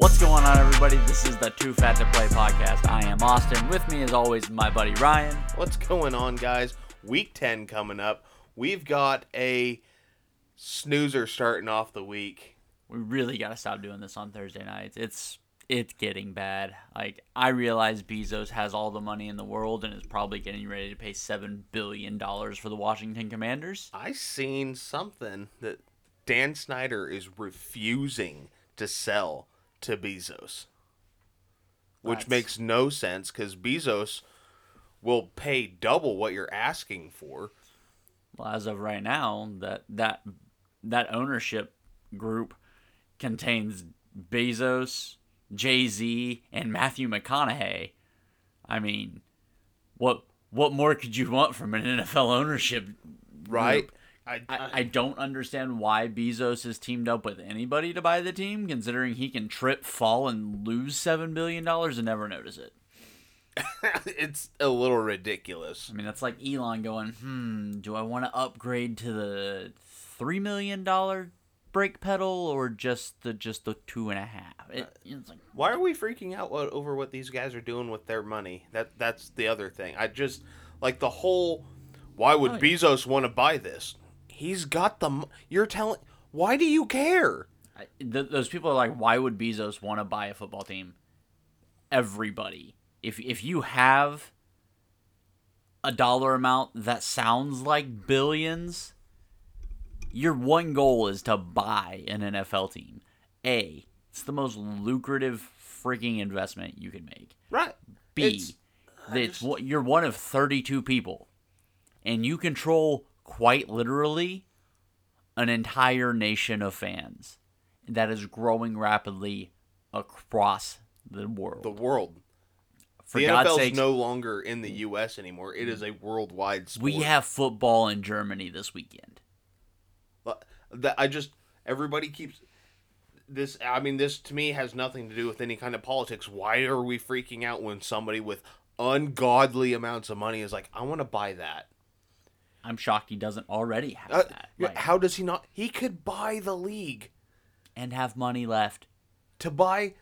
What's going on, everybody? This is the Too Fat to Play podcast. I am Austin. With me, as always, my buddy Ryan. What's going on, guys? Week 10 coming up. We've got a snoozer starting off the week. We really got to stop doing this on Thursday nights. It's it's getting bad. Like I realize Bezos has all the money in the world and is probably getting ready to pay seven billion dollars for the Washington Commanders. I seen something that Dan Snyder is refusing to sell to Bezos, which That's- makes no sense because Bezos will pay double what you're asking for. Well, as of right now, that that that ownership group contains Bezos, Jay Z, and Matthew McConaughey. I mean, what what more could you want from an NFL ownership? Right? Group? I, I don't understand why Bezos has teamed up with anybody to buy the team, considering he can trip, fall, and lose seven billion dollars and never notice it. it's a little ridiculous. I mean, that's like Elon going, hmm, do I want to upgrade to the three million dollar brake pedal or just the just the two and a half? It, it's like Why are we freaking out what, over what these guys are doing with their money? That that's the other thing. I just like the whole. Why would Oh, yeah. Bezos want to buy this? He's got the. You're telling. Why do you care? I, th- those people are like, why would Bezos want to buy a football team? Everybody, if if you have a dollar amount that sounds like billions, your one goal is to buy an NFL team. A, it's the most lucrative freaking investment you can make. Right. B, It's- it's, what you're one of 32 people, and you control quite literally an entire nation of fans that is growing rapidly across the world. the world. For the God's NFL's sake, no longer in the U.S. anymore. It is a worldwide sport. we have football in Germany this weekend. But that I just everybody keeps this. I mean, this to me has nothing to do with any kind of politics. Why are we freaking out when somebody with ungodly amounts of money is like, I want to buy that? I'm shocked he doesn't already have Uh, that. Like, how does he not? He could buy the league and have money left. to buy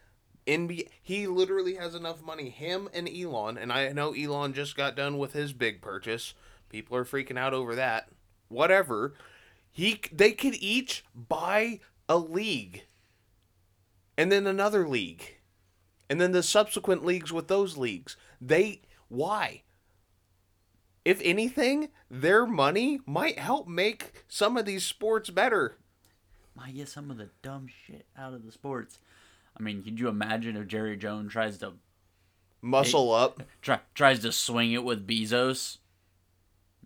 NBA. He literally has enough money. Him and Elon, and I know Elon just got done with his big purchase. People are freaking out over that. Whatever. He they could each buy a league, and then another league, and then the subsequent leagues with those leagues. They why? If anything, their money might help make some of these sports better. Might get some of the dumb shit out of the sports. I mean, could you imagine if Jerry Jones tries to Muscle up. try, tries to swing it with Bezos.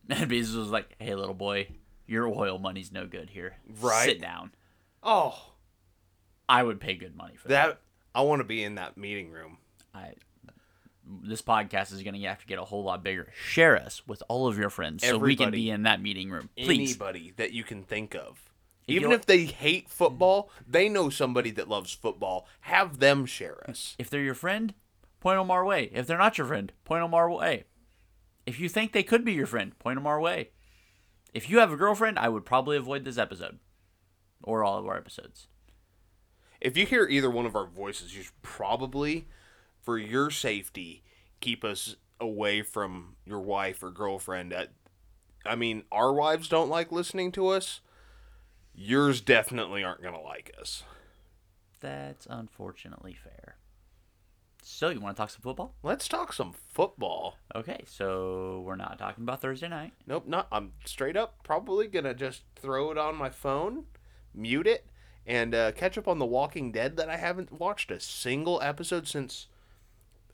And Bezos was like, "Hey, little boy, your oil money's no good here. Right. Sit down. Oh, I would pay good money for that. that I want to be in that meeting room. I, this podcast is going to have to get a whole lot bigger. Share us with all of your friends so we can be in that meeting room. Please. Anybody that you can think of. If Even if they hate football, they know somebody that loves football. Have them share us. If they're your friend, point them our way. If they're not your friend, point them our way. If you think they could be your friend, point them our way. If you have a girlfriend, I would probably avoid this episode or all of our episodes. If you hear either one of our voices, you should probably, for your safety, keep us away from your wife or girlfriend. At, I mean, our wives don't like listening to us. Yours definitely aren't going to like us. That's unfortunately fair. So, you want to talk some football? Let's talk some football. Okay, so we're not talking about Thursday night. Nope, not. I'm straight up probably gonna just throw it on my phone, mute it, and uh, catch up on The Walking Dead that I haven't watched a single episode since.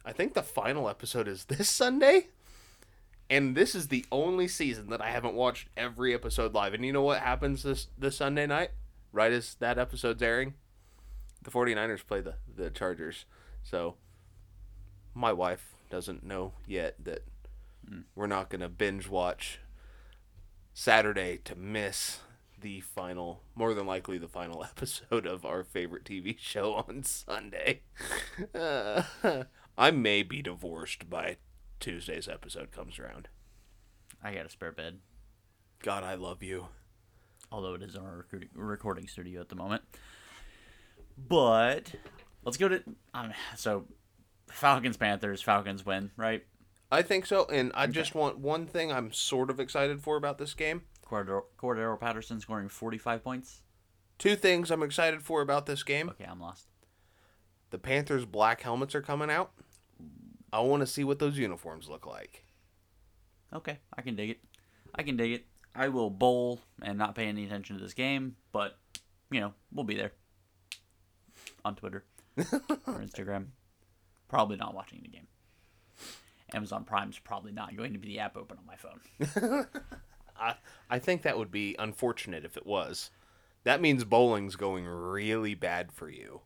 I think the final episode is this Sunday, and this is the only season that I haven't watched every episode live. And you know what happens this this Sunday night? Right as that episode's airing, the 49ers play the the Chargers. So my wife doesn't know yet that we're not going to binge watch Saturday to miss the final, more than likely the final episode of our favorite TV show on Sunday. Uh, I may be divorced by Tuesday's episode comes around. I got a spare bed, God, I love you. although it is in our recording studio at the moment. But Let's go to um, so Falcons Panthers. Falcons win, right? I think so, and I just want one thing I'm sort of excited for about this game. Cordarrelle, Cordarrelle Patterson scoring 45 points. Two things I'm excited for about this game. Okay, I'm lost. The Panthers' black helmets are coming out. I want to see what those uniforms look like. Okay, I can dig it. I can dig it. I will bowl and not pay any attention to this game, but you know we'll be there on Twitter or Instagram. Probably not watching the game. Amazon Prime's probably not going to be the app open on my phone. I I think that would be unfortunate if it was. That means bowling's going really bad for you.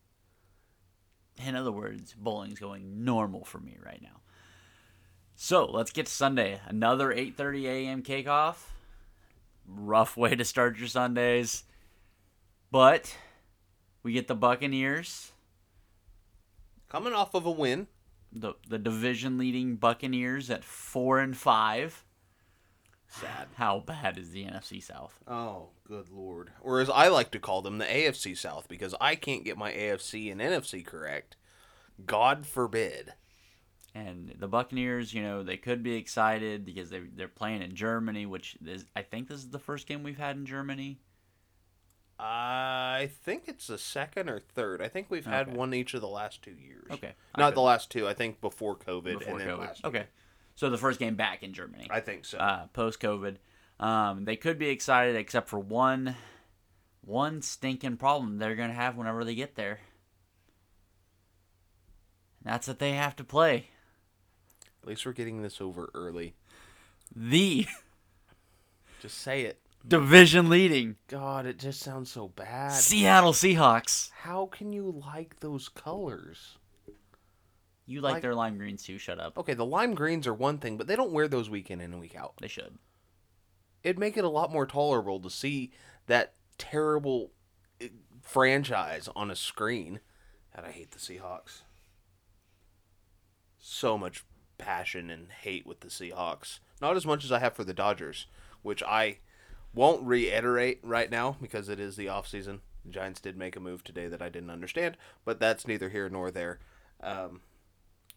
In other words, bowling's going normal for me right now. So let's get to Sunday. Another 8:30 a.m. kickoff. Rough way to start your Sundays, but we get the Buccaneers, Coming off of a win. the the division leading Buccaneers at four and five. Sad. How bad is the NFC South? Oh, good lord. Or as I like to call them, the AFC South, because I can't get my AFC and NFC correct. God forbid. And the Buccaneers, you know, they could be excited because they they're playing in Germany, which is I think this is the first game we've had in Germany. I think it's the second or third. I think we've had one each of the last two years. Okay, Not the last two. I think before COVID before and then COVID. last. Okay, so the first game back in Germany, I think so. uh, post COVID. Um, they could be excited, except for one, one stinking problem they're gonna have whenever they get there. That's that they have to play At least we're getting this over early. the Just say it. division leading God, it just sounds so bad. Seattle Seahawks. How can you like those colors? You like, Like- their lime greens too? Shut up. Okay, the lime greens are one thing, but they don't wear those week in and week out. They should. It'd make it a lot more tolerable to see that terrible eh, franchise on a screen. And I hate the Seahawks. So much passion and hate with the Seahawks. Not as much as I have for the Dodgers, which I won't reiterate right now because it is the offseason. The Giants did make a move today that I didn't understand, but that's neither here nor there. Um,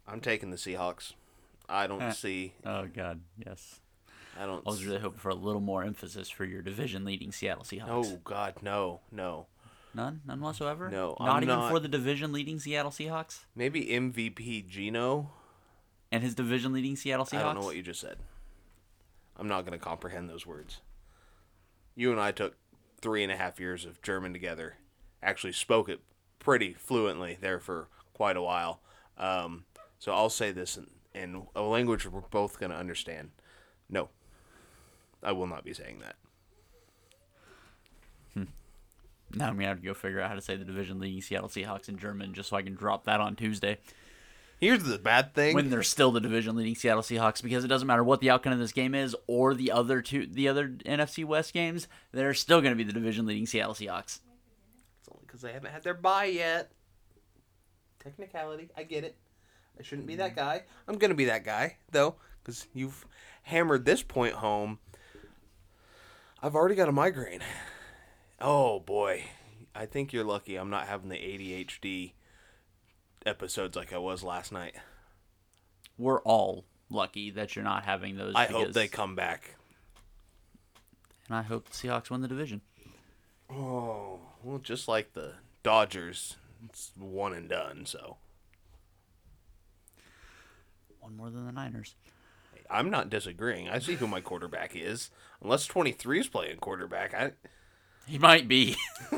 I'm taking the Seahawks. I don't Eh. see. Oh God, yes. I don't. I was really hoping for a little more emphasis for your division leading Seattle Seahawks. Oh God, no, no. None, none whatsoever. No, not I'm even not- for the division leading Seattle Seahawks Maybe MVP Geno. and his division leading Seattle Seahawks. I don't know what you just said. I'm not going to comprehend those words. You and I took three and a half years of German together. Actually, spoke it pretty fluently there for quite a while. Um, so I'll say this in, in a language we're both going to understand. No, I will not be saying that. Hmm. Now I'm gonna have to go figure out how to say the division leading Seattle Seahawks in German just so I can drop that on Tuesday Here's the bad thing. when they're still the division leading Seattle Seahawks because it doesn't matter what the outcome of this game is or the other two the other NFC West games they're still gonna be the division leading Seattle Seahawks. It's only because they haven't had their bye yet. Technicality, I get it. I shouldn't be that guy. I'm gonna be that guy though, because you've hammered this point home. I've already got a migraine. Oh boy, I think you're lucky. I'm not having the ADHD episodes like I was last night. We're all lucky that you're not having those. I hope they come back. And I hope the Seahawks win the division. Oh, well, just like the Dodgers, it's one and done. So One more than the Niners. I'm not disagreeing. I see who my quarterback is. Unless 23 is playing quarterback, I He might be.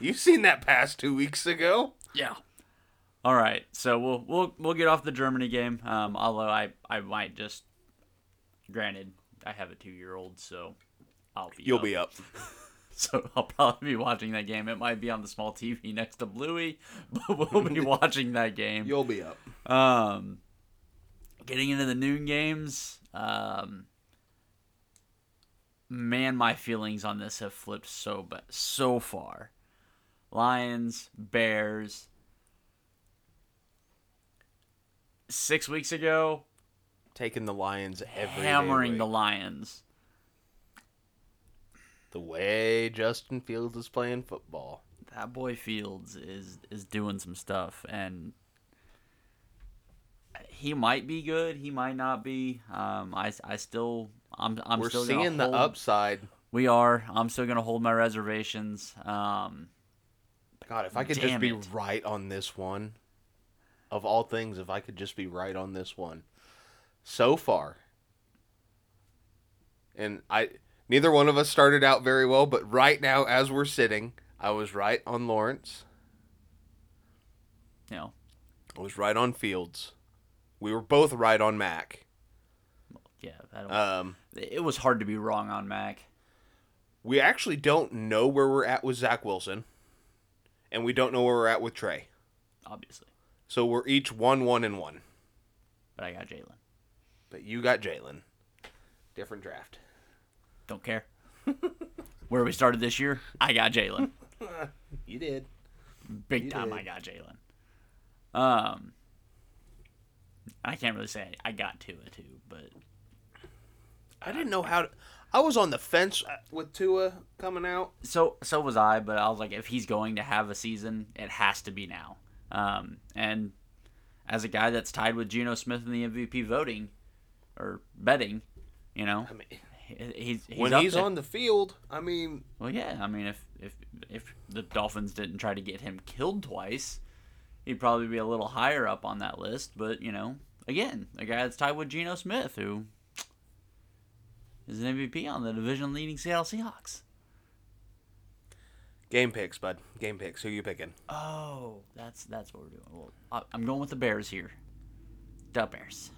You've seen that pass two weeks ago. yeah. All right, so we'll we'll we'll get off the Germany game. Um, although I I might just, granted, I have a two year old, so I'll be You'll up. be up. So I'll probably be watching that game. It might be on the small TV next to Bluey, but we'll be watching that game. You'll be up. Um, getting into the noon games. Um, man, my feelings on this have flipped so ba- so far. Lions, Bears. Six weeks ago, Taking the Lions every day hammering the Lions. The way Justin Fields is playing football. that boy Fields is is doing some stuff, and he might be good. He might not be. Um, I, I still I'm I'm We're still seeing gonna the upside. We are. I'm still gonna hold my reservations. Um, God, if I could just be it. right on this one, of all things, if I could just be right on this one, so far, and I, neither one of us started out very well, but right now, as we're sitting, I was right on Lawrence. know, I was right on Fields. We were both right on Mac. yeah. Um, it was hard to be wrong on Mac. we actually don't know where we're at with Zach Wilson, and we don't know where we're at with Trey. Obviously, So we're each one, one, and one. but I got Jalen. But you got Jalen. Different draft. Don't care. Where we started this year, I got Jalen. You did. Big You time, did. I got Jalen. Um, I can't really say I got Tua too, but I didn't know how to. I was on the fence uh, with Tua coming out. so so was I. But I was like, if he's going to have a season, it has to be now. Um, and as a guy that's tied with Geno Smith in the MVP voting or betting, you know, I mean, he's, he's when he's there. on the field, I mean, Well, yeah. I mean, if if if the Dolphins didn't try to get him killed twice, he'd probably be a little higher up on that list. But you know, again, a guy that's tied with Geno Smith, who is an MVP on the division-leading Seattle Seahawks. game picks, bud. Game picks. Who you picking? Oh, that's that's what we're doing. Well, I- I'm going with the Bears here. The Bears.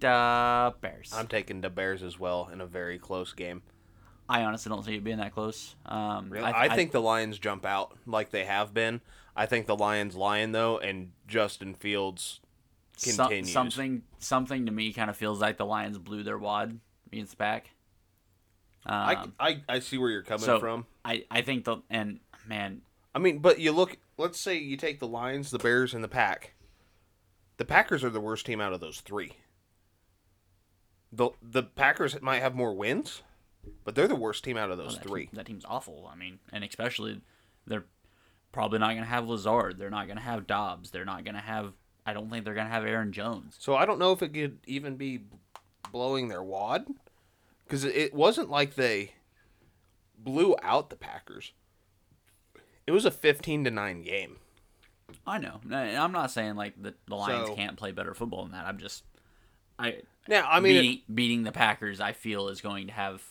The Bears. I'm taking the Bears as well in a very close game. I honestly don't see it being that close. Um, Really, I, think the Lions jump out like they have been. I think the Lions lion though, and Justin Fields Some- continues. something something to me kind of feels like the Lions blew their wad against the pack. Um, I I see where you're coming so from. I, I think the and man I mean, but you look. Let's say you take the Lions, the Bears, and the Pack. The Packers are the worst team out of those three. The The Packers might have more wins, but they're the worst team out of those that, three. Team, that team's awful. I mean, and especially they're probably not going to have Lazard. They're not going to have Doubs. They're not going to have. I don't think they're going to have Aaron Jones. So I don't know if it could even be blowing their wad, because it wasn't like they blew out the Packers. It was a fifteen to nine game. I know. And I'm not saying like the, the Lions So- can't play better football than that. I'm just I Now I mean, beating, beating the Packers. I feel is going to have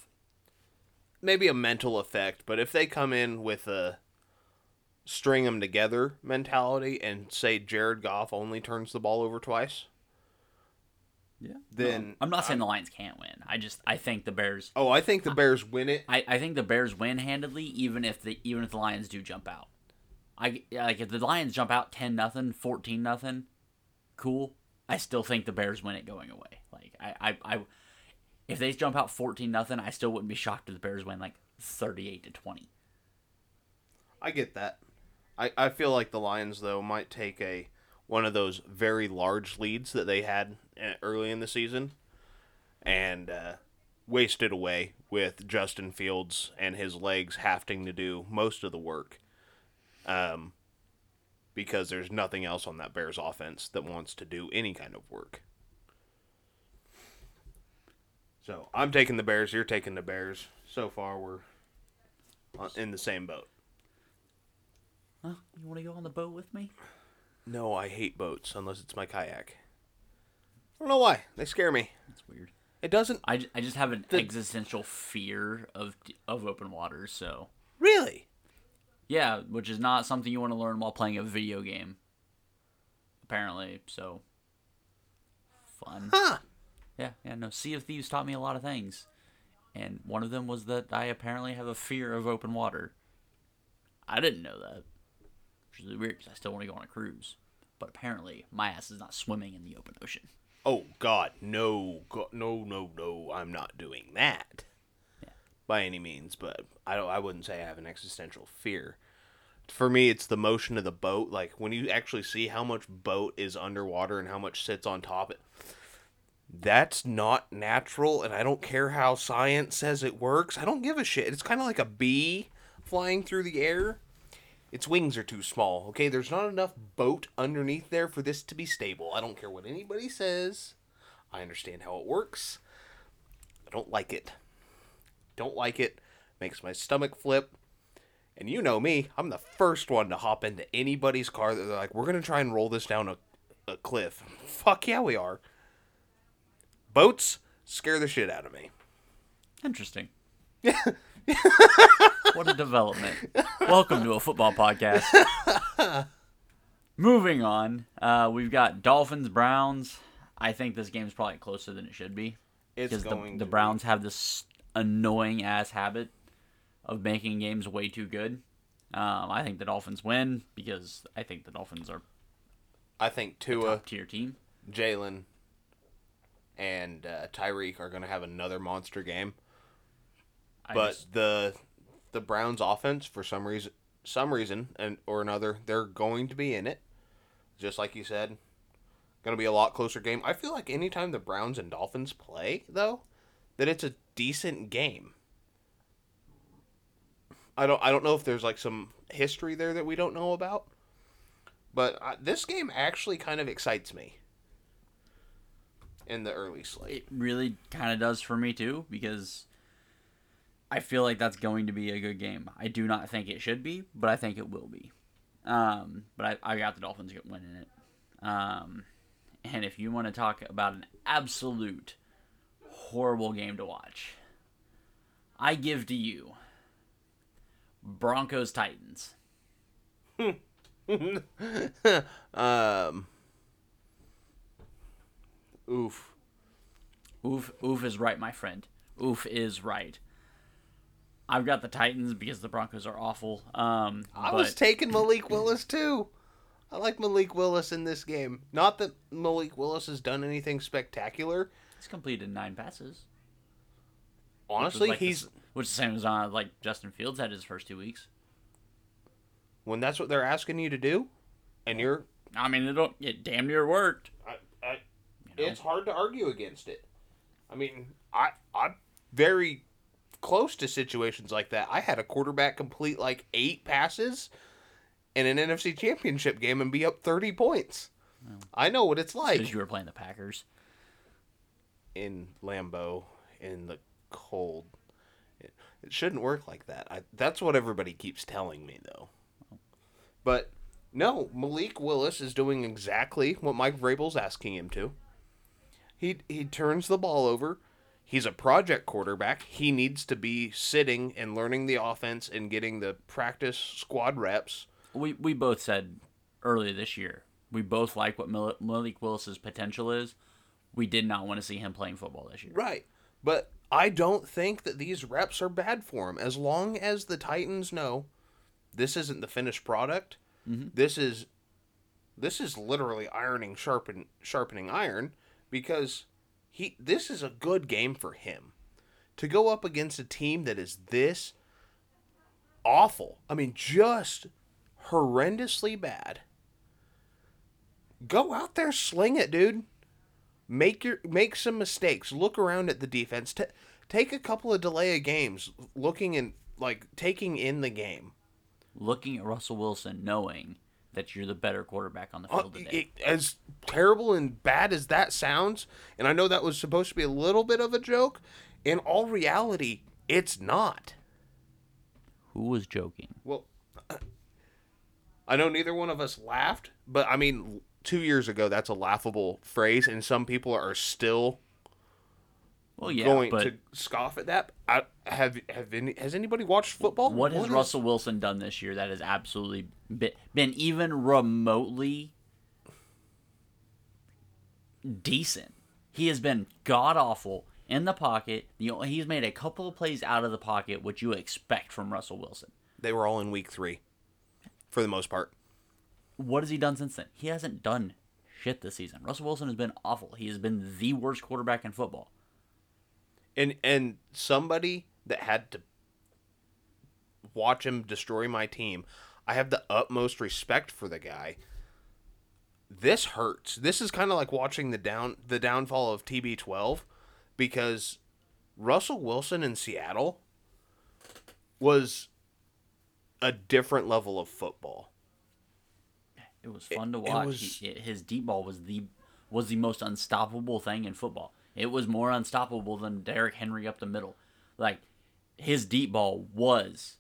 maybe a mental effect, but if they come in with a string them together mentality and say Jared Goff only turns the ball over twice, yeah. then I'm not saying the Lions can't win. I just I think the Bears oh, I think the Bears win it. I, I think the Bears win handedly, even if the even if the Lions do jump out. I like if the Lions jump out ten nothing, fourteen nothing, cool. I still think the Bears win it going away. Like I, I, I if they jump out fourteen nothing, I still wouldn't be shocked if the Bears win like thirty eight to twenty. I get that. I, I feel like the Lions though might take a one of those very large leads that they had uh, early in the season and uh, waste it away with Justin Fields and his legs having to do most of the work. Um, because there's nothing else on that Bears offense that wants to do any kind of work. So I'm taking the Bears. You're taking the Bears. So far, we're in the same boat. Huh? You want to go on the boat with me? No, I hate boats unless it's my kayak. I don't know why. They scare me. That's weird. It doesn't I, I just have an The- existential fear of of open waters. So really. Yeah, which is not something you want to learn while playing a video game. Apparently, so fun. Huh. Yeah, yeah, no. Sea of Thieves taught me a lot of things, and one of them was that I apparently have a fear of open water. I didn't know that, which is weird because I still want to go on a cruise, but apparently my ass is not swimming in the open ocean. Oh God, no, go, no, no, no! I'm not doing that by any means. But I don't. I wouldn't say I have an existential fear. For me, it's the motion of the boat. Like when you actually see how much boat is underwater and how much sits on top. It that's not natural, and I don't care how science says it works. I don't give a shit. It's kind of like a bee flying through the air, its wings are too small. Okay, there's not enough boat underneath there for this to be stable. I don't care what anybody says. I understand how it works. I don't like it. Don't like it. Makes my stomach flip. And you know me, I'm the first one to hop into anybody's car that they're like, we're going to try and roll this down a, a cliff. Fuck yeah, we are. Boats scare the shit out of me. Interesting. what a development. Welcome to a football podcast. Moving on, uh, we've got Dolphins Browns. I think this game's probably closer than it should be It's because the, going the Browns have this annoying ass habit of making games way too good. Um, I think the Dolphins win because I think the Dolphins are I think Tua, tier team. Jalen, and uh, Tyreek are going to have another monster game. I but just- the the Browns offense for some reason some reason and or another they're going to be in it. Just like you said, going to be a lot closer game. I feel like anytime the Browns and Dolphins play though, that it's a decent game. I don't I don't know if there's like some history there that we don't know about. But uh, this game actually kind of excites me in the early slate. it really kind of does for me too because I feel like that's going to be a good game. I do not think it should be, but I think it will be. Um, but I, I got the Dolphins winning it. Um, and if you want to talk about an absolute horrible game to watch, I give to you Broncos Titans. um oof Oof, oof is right, my friend. Oof is right. I've got the Titans because the Broncos are awful. Um, I but was taking Malik Willis too. I like Malik Willis in this game. Not that Malik Willis has done anything spectacular. He's completed nine passes. Honestly, like he's s- which is the same as uh, like Justin Fields had his first two weeks. when that's what they're asking you to do, and you're, I mean, it don't it damn near worked. I, I, You know? it's hard to argue against it. I mean, I I'm very close to situations like that. I had a quarterback complete like eight passes in an NFC Championship game and be up thirty points. I know what it's like. because you were playing the Packers. In Lambeau in the cold. It, it shouldn't work like that. I, that's what everybody keeps telling me, though. But no, Malik Willis is doing exactly what Mike Vrabel's asking him to. He he turns the ball over. He's a project quarterback. He needs to be sitting and learning the offense and getting the practice squad reps. We we both said earlier this year we both like what Malik Willis's potential is. We did not want to see him playing football this year. Right. But I don't think that these reps are bad for him. As long as the Titans know this isn't the finished product, mm-hmm. this is this is literally ironing sharpen sharpening iron because he this is a good game for him. To go up against a team that is this awful. I mean just horrendously bad. Go out there sling it, dude make your make some mistakes look around at the defense T- take a couple of delay of games looking and like taking in the game Looking at Russell Wilson, knowing that you're the better quarterback on the Uh, field today. it- as terrible and bad as that sounds and i know that was supposed to be a little bit of a joke in all reality it's not Who was joking? well i know neither one of us laughed but i mean two years ago that's a laughable phrase and some people are still Well, yeah, going to scoff at that. I, have have any, has anybody watched football? what has is- Russell Wilson done this year that has absolutely been, been even remotely decent? He has been god awful in the pocket. You know, he's made a couple of plays out of the pocket, which you expect from Russell Wilson. They were all in week three, for the most part. What has he done since then? He hasn't done shit this season. Russell Wilson has been awful. He has been the worst quarterback in football. And and somebody that had to watch him destroy my team, I have the utmost respect for the guy. This hurts. This is kind of like watching the down the downfall of TB12 because Russell Wilson in Seattle was a different level of football. It was fun to It- it watch. was- He- his deep ball was the was the most unstoppable thing in football. It was more unstoppable than Derrick Henry up the middle. Like his deep ball was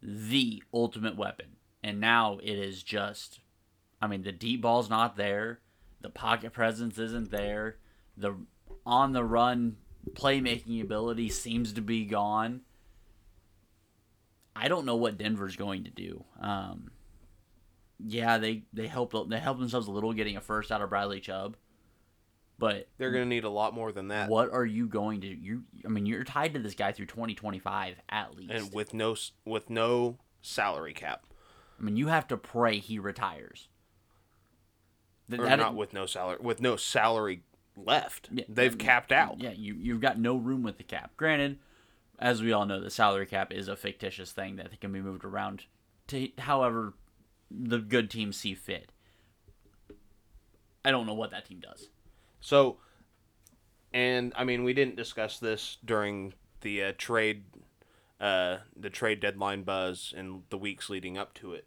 the ultimate weapon. And now it is just I mean the deep ball's not there. The pocket presence isn't there. The on the run playmaking ability seems to be gone. I don't know what Denver's going to do. Um, yeah, they they helped they helped themselves a little getting a first out of Bradley Chubb, but They're going to need a lot more than that. what are you going to you? I mean, you're tied to this guy through 2025 at least. And with no with no salary cap. I mean, you have to pray he retires. Or that- not with no salary with no salary left. Yeah, They've capped out. Yeah, you you've got no room with the cap. Granted, as we all know, the salary cap is a fictitious thing that can be moved around to however the good teams see fit. I don't know what that team does. So, and I mean, we didn't discuss this during the uh, trade, uh, the trade deadline buzz and the weeks leading up to it.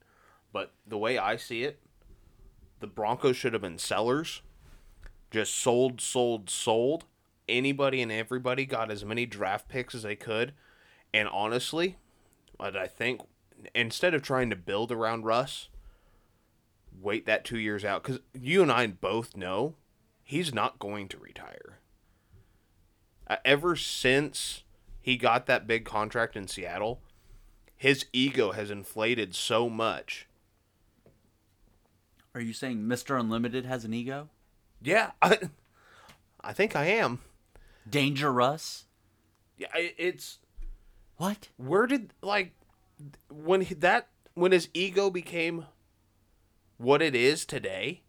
But the way I see it, the Broncos should have been sellers, just sold, sold, sold. Anybody and everybody got as many draft picks as they could, and honestly, what I think instead of trying to build around Russ, wait that two years out because you and I both know he's not going to retire. Uh, ever since he got that big contract in Seattle, his ego has inflated so much. Are you saying Mr. Unlimited has an ego? Yeah, I, I think I am. Dangerous? Yeah, it's What? where did like when he, that when his ego became what it is today.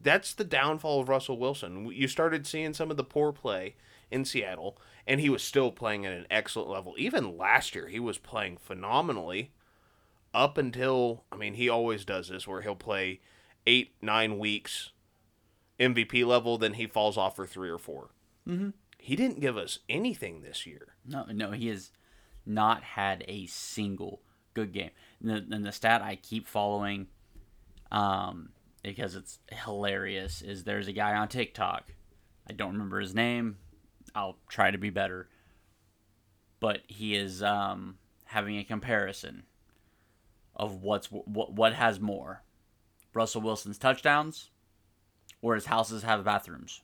That's the downfall of Russell Wilson. You started seeing some of the poor play in Seattle, and he was still playing at an excellent level. Even last year, he was playing phenomenally. Up until, I mean, he always does this where he'll play eight, nine weeks MVP level, then he falls off for three or 4 Mm-hmm. He didn't give us anything this year. No, no, he has not had a single good game. And the, and the stat I keep following, um, because it's hilarious, is there's a guy on TikTok. I don't remember his name. I'll try to be better. But he is um, having a comparison of what's what what has more, Russell Wilson's touchdowns, or his houses have bathrooms.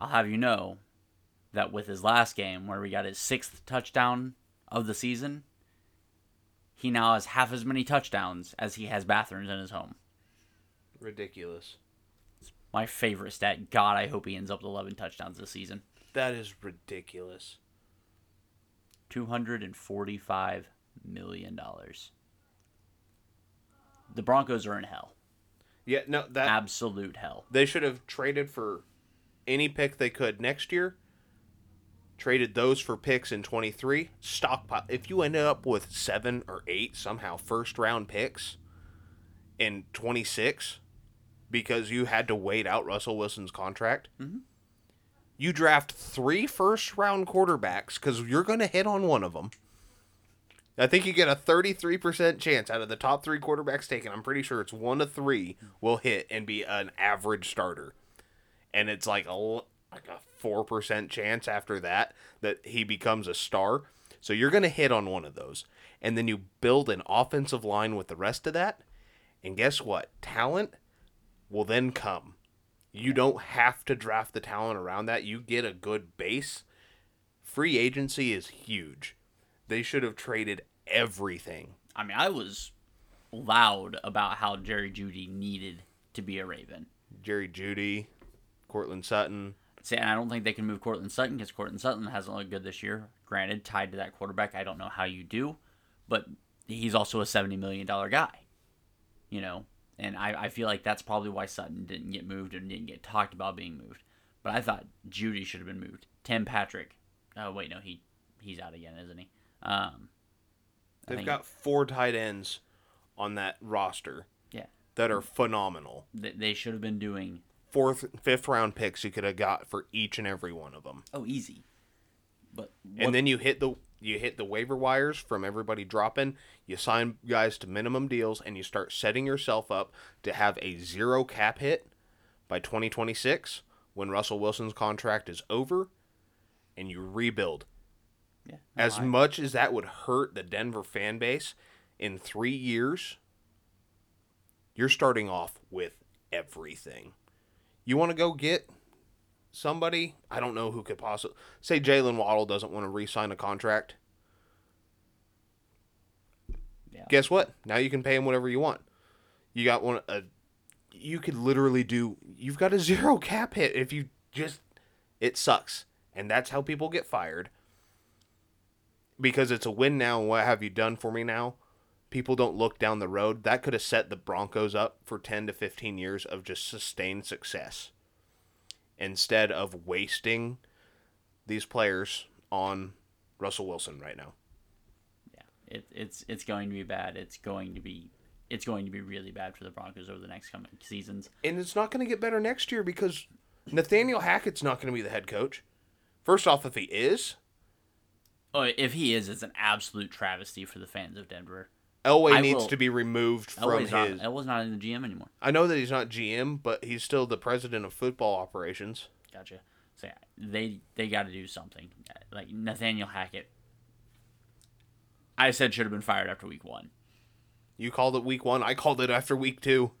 I'll have you know that with his last game, where we got his sixth touchdown of the season, he now has half as many touchdowns as he has bathrooms in his home. Ridiculous. My favorite stat. God, I hope he ends up with 11 touchdowns this season. That is ridiculous. $245 million. The Broncos are in hell. Yeah, no, that Absolute hell. they should have traded for any pick they could next year. Traded those for picks in 23. Stockpile. If you ended up with seven or eight somehow first round picks in 26 because you had to wait out Russell Wilson's contract, mm-hmm. you draft three first round quarterbacks because you're going to hit on one of them. I think you get a 33% chance out of the top three quarterbacks taken. I'm pretty sure it's one to three will hit and be an average starter. And it's like a, like a 4% chance after that that he becomes a star. So you're going to hit on one of those. And then you build an offensive line with the rest of that. And guess what? Talent will then come. You don't have to draft the talent around that. You get a good base. Free agency is huge. They should have traded everything. I mean, I was loud about how Jerry Jeudy needed to be a Raven. Jerry Jeudy, Courtland Sutton. See, and I don't think they can move Courtland Sutton because Courtland Sutton hasn't looked good this year. Granted, tied to that quarterback, I don't know how you do, but he's also a seventy million dollar guy. You know, and I, I feel like that's probably why Sutton didn't get moved and didn't get talked about being moved. But I thought Jeudy should have been moved. Tim Patrick. Oh wait, no, he he's out again, isn't he? Um, They've got four tight ends on that roster yeah, that are phenomenal. they should have been doing Fourth, fifth round picks you could have got for each and every one of them. oh easy. But what, And then you hit the you hit the waiver wires from everybody dropping, you sign guys to minimum deals, and you start setting yourself up to have a zero cap hit by 2026 when Russell Wilson's contract is over and you rebuild. Yeah. no, As I- much as that would hurt the Denver fan base in three years, you're starting off with everything. You want to go get somebody? I don't know who could possibly say Jaylen Waddle doesn't want to re-sign a contract. Yeah. Guess what? Now you can pay him whatever you want. You got one. A, you could literally do. You've got a zero cap hit if you just. It sucks, and that's how people get fired. Because it's a win now. and What have you done for me now? People don't look down the road. That could have set the Broncos up for ten to fifteen years of just sustained success. Instead of wasting these players on Russell Wilson right now. Yeah, it, it's it's going to be bad. It's going to be it's going to be really bad for the Broncos over the next coming seasons. and it's not going to get better next year because Nathaniel Hackett's not going to be the head coach. First off, if he is, Oh, if he is, it's an absolute travesty for the fans of Denver. Elway I needs will- to be removed from Elway's not, his. Elway's not in the GM anymore. I know that he's not GM, but he's still the president of football operations. Gotcha. So yeah, they they got to do something. Like Nathaniel Hackett, I said should have been fired after week one. You called it week one. I called it after week two.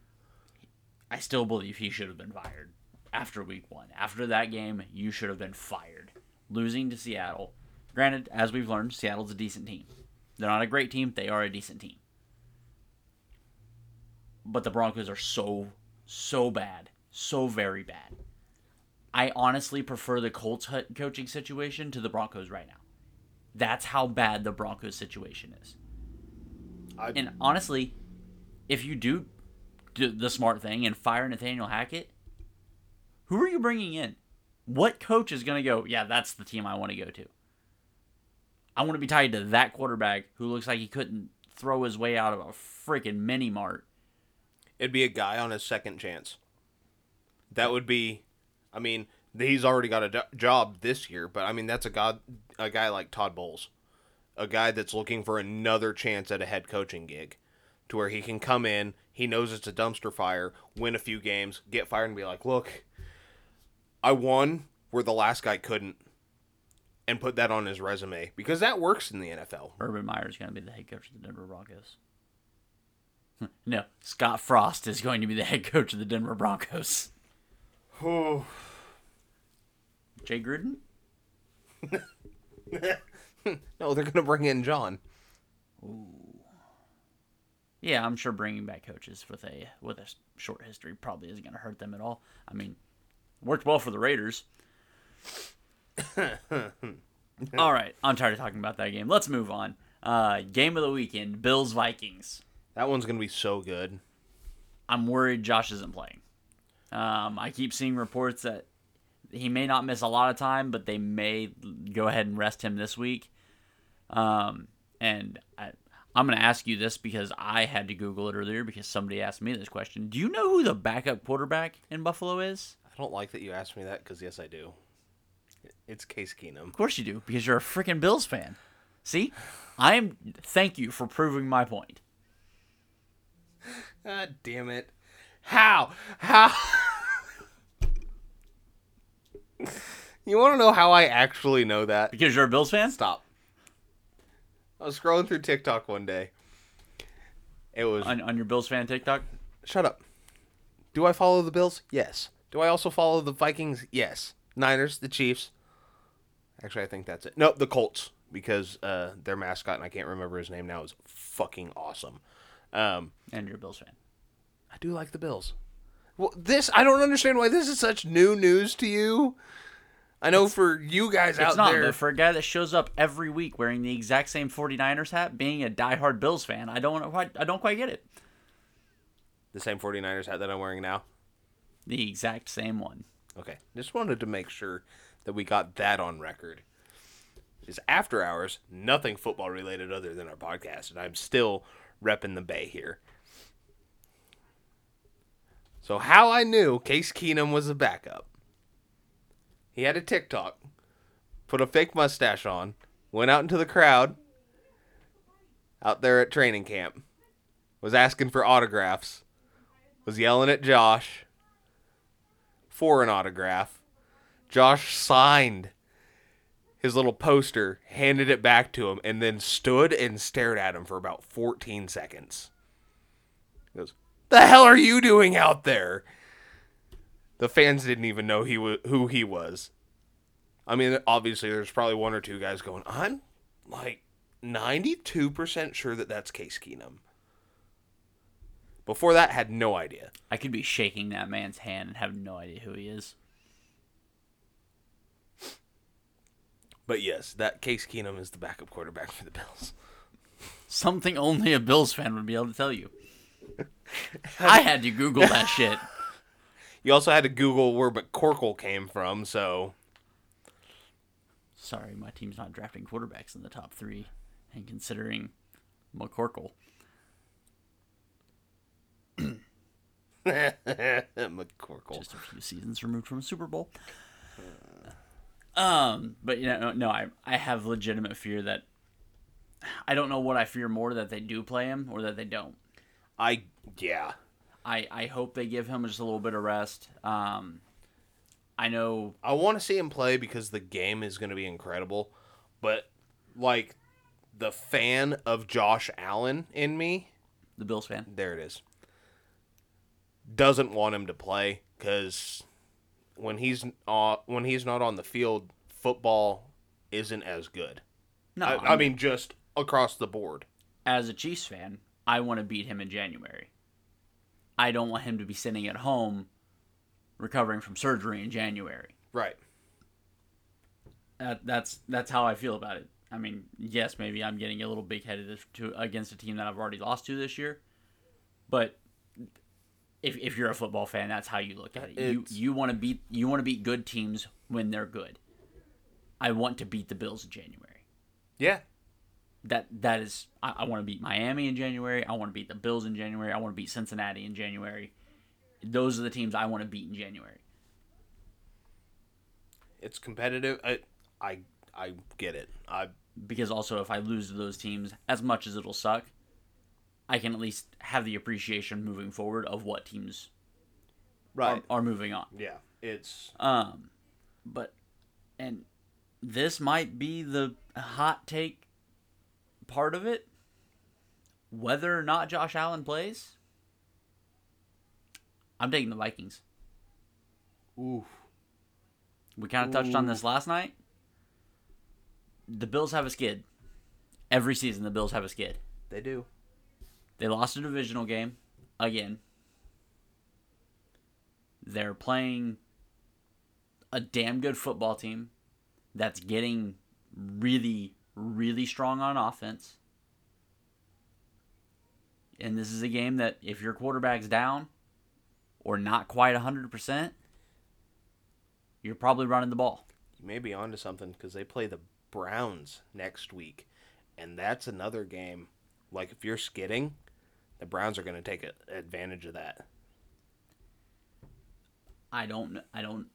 I still believe he should have been fired after week one. After that game, you should have been fired. Losing to Seattle. Granted, as we've learned, Seattle's a decent team. They're not a great team, they are a decent team. But the Broncos are so, so bad. So very bad. I honestly prefer the Colts coaching situation to the Broncos right now. That's how bad the Broncos situation is. I- and honestly, if you do do the smart thing and fire Nathaniel Hackett, who are you bringing in? What coach is going to go, yeah, that's the team I want to go to? I want to be tied to that quarterback who looks like he couldn't throw his way out of a freaking mini mart. It'd be a guy on his second chance. That would be, I mean, he's already got a job this year, but I mean that's a god, a guy like Todd Bowles, a guy that's looking for another chance at a head coaching gig, to where he can come in, he knows it's a dumpster fire, win a few games, get fired, and be like, look, I won where the last guy couldn't, and put that on his resume because that works in the NFL. Urban Meyer is going to be the head coach of the Denver Broncos. no, Scott Frost is going to be the head coach of the Denver Broncos. Oh. Jay Gruden? No, they're gonna bring in John. Yeah, I'm sure bringing back coaches with a with a short history probably isn't going to hurt them at all. I mean, worked well for the Raiders. all right, I'm tired of talking about that game. Let's move on. Uh, game of the weekend: Bills Vikings. That one's gonna be so good. I'm worried Josh isn't playing. Um, I keep seeing reports that he may not miss a lot of time, but they may go ahead and rest him this week. Um, and I, I'm going to ask you this because I had to Google it earlier because somebody asked me this question. Do you know who the backup quarterback in Buffalo is? I don't like that you asked me that because yes, I do. It's Case Keenum. Of course you do, because you're a freaking Bills fan. See, I am. Thank you for proving my point. God damn it! How? How? you want to know how I actually know that? Because you're a Bills fan. Stop. I was scrolling through TikTok one day. It was On, on your Bills fan TikTok. shut up. Do I follow the Bills? Yes. Do I also follow the Vikings? Yes. Niners, the Chiefs. Actually, I think that's it. Nope, the Colts because uh, their mascot, and I can't remember his name now, is fucking awesome. Um, And you're a Bills fan. I do like the Bills. Well, this I don't understand why this is such new news to you. I know for you guys out not, there, for a guy that shows up every week wearing the exact same 49ers hat, being a diehard Bills fan, I don't quite, I don't quite get it. the same 49ers hat that I'm wearing now. The exact same one. Okay, just wanted to make sure that we got that on record. Is after hours, nothing football related other than our podcast, and I'm still repping the Bay here. So how I knew Case Keenum was a backup. He had a TikTok, put a fake mustache on, went out into the crowd out there at training camp, was asking for autographs, was yelling at Josh for an autograph. Josh signed his little poster, handed it back to him, and then stood and stared at him for about 14 seconds. He goes, The hell are you doing out there? The fans didn't even know he was who he was. I mean, obviously, there's probably one or two guys going, I'm like 92% sure that that's Case Keenum. Before that, had no idea. I could be shaking that man's hand and have no idea who he is. But yes, that Case Keenum is the backup quarterback for the Bills. Something only a Bills fan would be able to tell you. I had to Google that shit. You also had to Google where McCorkle came from, so Sorry, my team's not drafting quarterbacks in the top three, and considering McCorkle. McCorkle. just a few seasons removed from a Super Bowl. Uh, Um, but you know, no, I I have legitimate fear that I don't know what I fear more that they do play him or that they don't. I yeah. I I hope they give him just a little bit of rest. Um, I know I want to see him play because the game is going to be incredible, but like the fan of Josh Allen in me, the Bills fan. there it is. Doesn't want him to play cuz when he's uh, when he's not on the field, football isn't as good. No, I, I mean just across the board. as a Chiefs fan, I want to beat him in January. I don't want him to be sitting at home recovering from surgery in January. Right. That, that's that's how I feel about it. I mean, yes, maybe I'm getting a little big headed to against a team that I've already lost to this year, but if, if you're a football fan, that's how you look at it. You you want to beat you want to beat good teams when they're good. I want to beat the Bills in January. Yeah. That that is I, I want to beat Miami in January. I want to beat the Bills in January. I want to beat Cincinnati in January. Those are the teams I want to beat in January. It's competitive. I I I get it. I because also if I lose to those teams, as much as it'll suck, I can at least have the appreciation moving forward of what teams are, are moving on. Yeah. It's Um, but and this might be the hot take part of it. Whether or not Josh Allen plays, I'm taking the Vikings. oof. We kind of touched on this last night. The Bills have a skid. Every season, the Bills have a skid. They do. They lost a divisional game again. They're playing a damn good football team that's getting really, really strong on offense. And this is a game that if your quarterback's down or not quite 100%, you're probably running the ball. You may be onto something because they play the Browns next week, and that's another game. Like if you're skidding, the Browns are going to take a, advantage of that. I don't I don't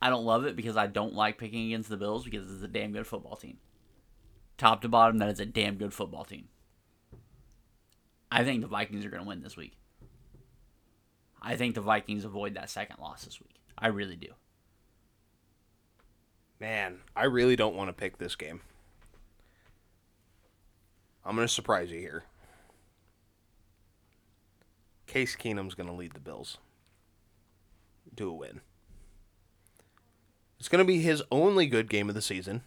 I don't love it because I don't like picking against the Bills because it's a damn good football team. Top to bottom, that is a damn good football team. I think the Vikings are going to win this week. I think the Vikings avoid that second loss this week. I really do. Man, I really don't want to pick this game. I'm going to surprise you here. Case Keenum's going to lead the Bills to a win. It's going to be his only good game of the season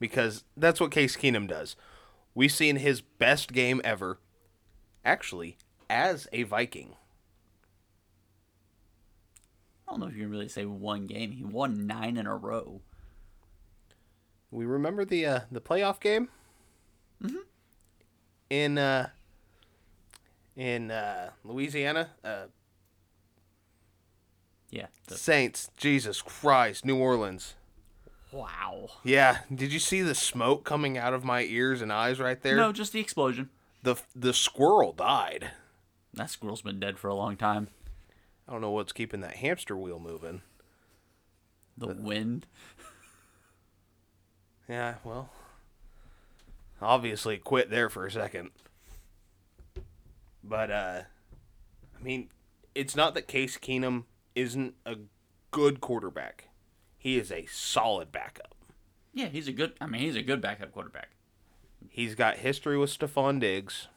because that's what Case Keenum does. We've seen his best game ever, actually, as a Viking. I don't know if you can really say one game. He won nine in a row. We remember the uh, the playoff game in uh, in uh, Louisiana. Uh, Yeah. the- Saints, Jesus Christ, New Orleans. wow. Yeah, did you see the smoke coming out of my ears and eyes right there? No, just the explosion. The the squirrel died. That squirrel's been dead for a long time. I don't know what's keeping that hamster wheel moving. The wind. Yeah, well, obviously quit there for a second. But uh I mean, it's not that Case Keenum isn't a good quarterback. He is a solid backup. Yeah, he's a good. I mean, he's a good backup quarterback. He's got history with Stefon Diggs.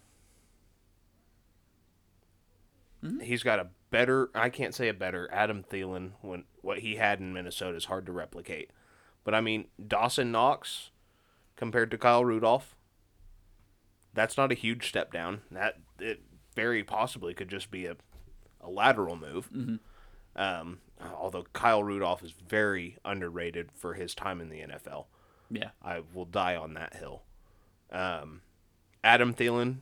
He's got a better I can't say a better Adam Thielen when what he had in Minnesota is hard to replicate. But I mean Dawson Knox compared to Kyle Rudolph, that's not a huge step down. That it very possibly could just be a a lateral move. Um, although Kyle Rudolph is very underrated for his time in the NFL. Yeah, I will die on that hill. Um, Adam Thielen,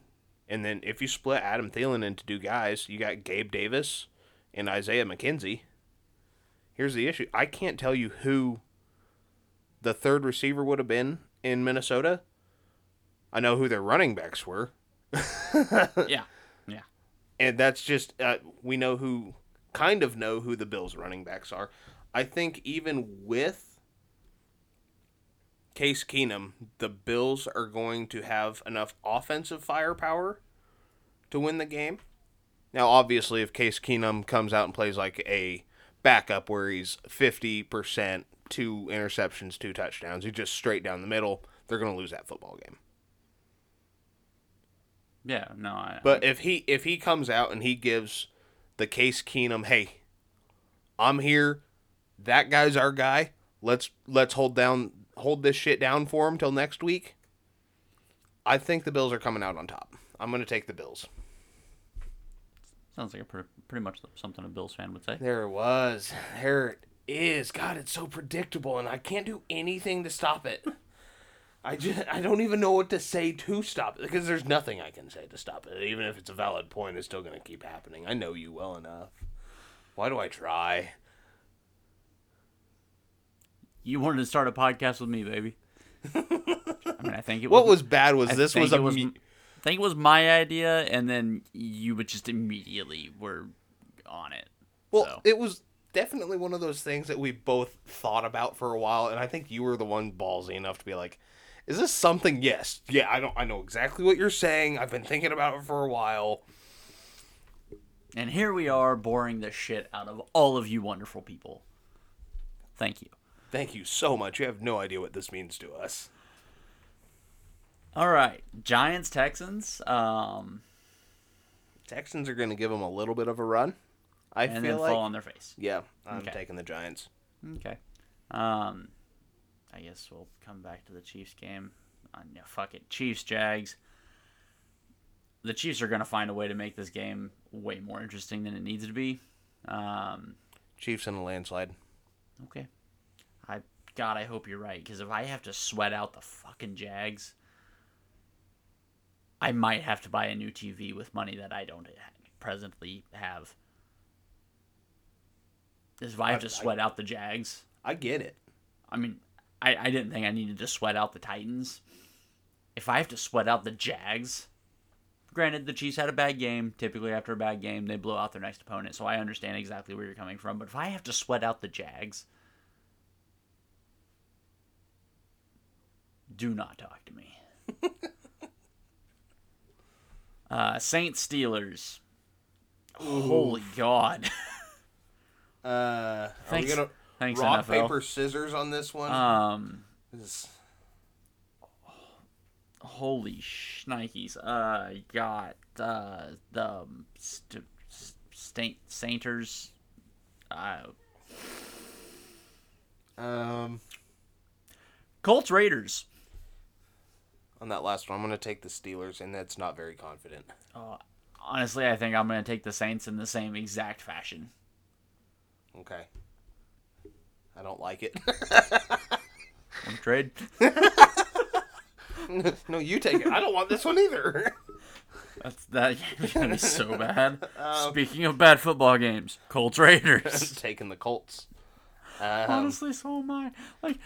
and then if you split Adam Thielen into two guys, you got Gabe Davis and Isaiah McKenzie. Here's the issue: I can't tell you who the third receiver would have been in Minnesota. I know who their running backs were, yeah, yeah. And that's just uh, we know who kind of know who the Bills running backs are. I think even with Case Keenum, the Bills are going to have enough offensive firepower to win the game. Now, obviously, if Case Keenum comes out and plays like a backup where he's 50%, two interceptions, two touchdowns, he's just straight down the middle, they're going to lose that football game. Yeah, no, I, But if he if he comes out and he gives the Case Keenum, hey, I'm here, that guy's our guy. Let's let's hold down hold this shit down for him till next week. I think the Bills are coming out on top. I'm going to take the Bills. sounds like a pretty, pretty much something a Bills fan would say. There it was. There it is. God, it's so predictable, and I can't do anything to stop it. I just I don't even know what to say to stop it because there's nothing I can say to stop it. Even if it's a valid point, it's still going to keep happening. I know you well enough. Why do I try? You wanted to start a podcast with me, baby. I mean, I think it What was was bad was I this was a was, me- I think it was my idea, and then you would just immediately were on it. well, so. it was definitely one of those things that we both thought about for a while, and I think you were the one ballsy enough to be like, "Is this something?" Yes, yeah, I don't. I know exactly what you're saying. I've been thinking about it for a while. And here we are, boring the shit out of all of you wonderful people. Thank you. Thank you so much. You have no idea what this means to us. All right, Giants Texans. Um, Texans are going to give them a little bit of a run. I and feel then like. fall on their face. Yeah, I'm Okay. taking the Giants. Okay. Um, I guess we'll come back to the Chiefs game. Uh, yeah, fuck it, Chiefs Jags. The Chiefs are gonna find a way to make this game way more interesting than it needs to be. Um, Chiefs in a landslide. okay. I God, I hope you're right because if I have to sweat out the fucking Jags, I might have to buy a new TV with money that I don't presently have. if I have I- to sweat out the Jags, I get it. I mean, I, I didn't think I needed to sweat out the Titans. If I have to sweat out the Jags, granted, the Chiefs had a bad game. Typically, after a bad game, they blow out their next opponent, so I understand exactly where you're coming from. But if I have to sweat out the Jags, do not talk to me. uh, Saints Steelers. Holy God. Uh, are Thanks- gonna thanks, rock NFL. paper scissors on this one? Um, This- holy shnikes. Uh, I got uh, the um, st- st- Sainters. Uh, um, Colts Raiders. on that last one, I'm gonna take the Steelers, and that's not very confident. Uh, honestly, I think I'm going to take the Saints in the same exact fashion. Okay. I don't like it. Want to trade? no, you take it. I don't want this one either. That's that to be so bad. Speaking of bad football games, Colts Raiders. Taking the Colts. Um, Honestly, so am I. Like,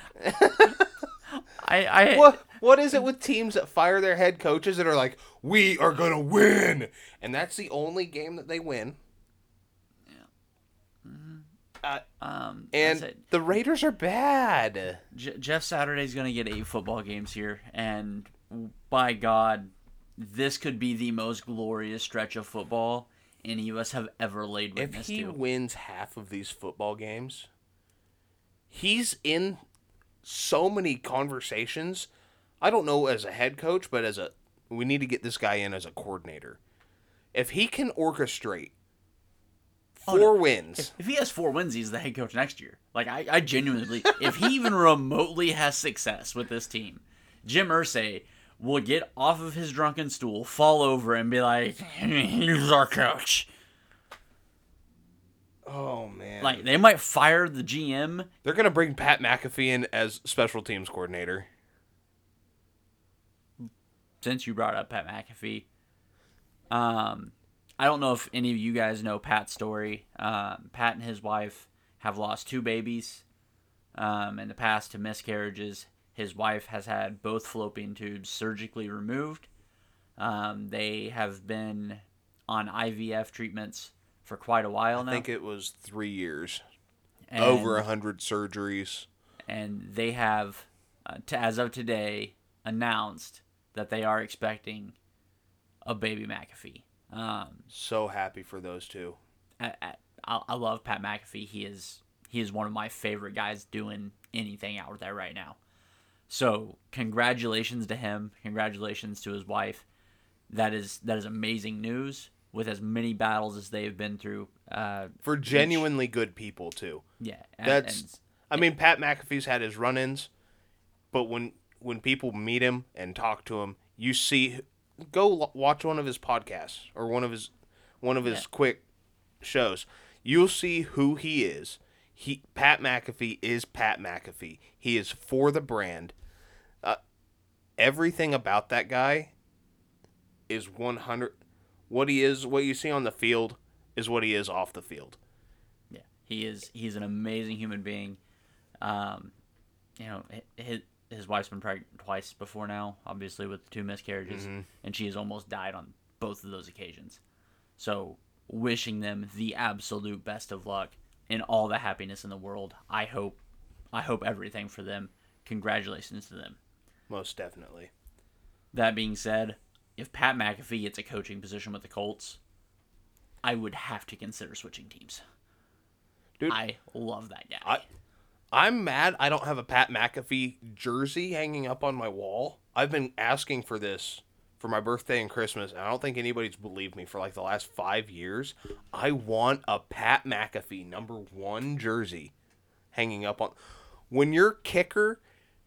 I, I, what what is it with teams that fire their head coaches that are like, we are gonna win, and that's the only game that they win. Uh, um, and the Raiders are bad. J- Jeff Saturday's going to get eight football games here, and by God, this could be the most glorious stretch of football any of us have ever laid If he to. wins half of these football games, he's in so many conversations. I don't know as a head coach, but as a we need to get this guy in as a coordinator. If he can orchestrate Oh, four wins, If he has four wins, he's the head coach next year. Like I, I genuinely, if he even remotely has success with this team, Jim Irsay will get off of his drunken stool, fall over, and be like, "He's our coach." oh man, Like they might fire the GM. they're gonna bring Pat McAfee in as special teams coordinator. Since you brought up Pat McAfee, um, I don't know if any of you guys know Pat's story. Um, Pat and his wife have lost two babies um, in the past to miscarriages. His wife has had both fallopian tubes surgically removed. Um, they have been on IVF treatments for quite a while now. I think it was three years, and, over a hundred surgeries. and they have, uh, to, as of today, announced that they are expecting a baby McAfee. Um, So happy for those two. I, I, I love Pat McAfee. He is he is one of my favorite guys doing anything out there right now. So congratulations to him. Congratulations to his wife. That is that is amazing news. With as many battles as they've been through, uh, For genuinely good people too. yeah, That's- and I mean, Pat McAfee's had his run-ins, but when when people meet him and talk to him, you see, go watch one of his podcasts or one of his one of his Yeah. quick shows. You'll see who he is. He Pat McAfee is Pat McAfee. He is for the brand. Uh, everything about that guy is one hundred. What he is, what you see on the field, is what he is off the field. Yeah, he is. He's an amazing human being. Um, you know, his his wife's been pregnant twice before now, obviously with two miscarriages, mm-hmm. and she has almost died on both of those occasions. So, wishing them the absolute best of luck and all the happiness in the world. I hope, I hope everything for them. Congratulations to them. Most definitely. That being said, if Pat McAfee gets a coaching position with the Colts, I would have to consider switching teams. Dude, I love that guy. I I'm mad I don't have a Pat McAfee jersey hanging up on my wall. I've been asking for this for my birthday and Christmas, and I don't think anybody's believed me for like the last five years. I want a Pat McAfee number one jersey hanging up on when your kicker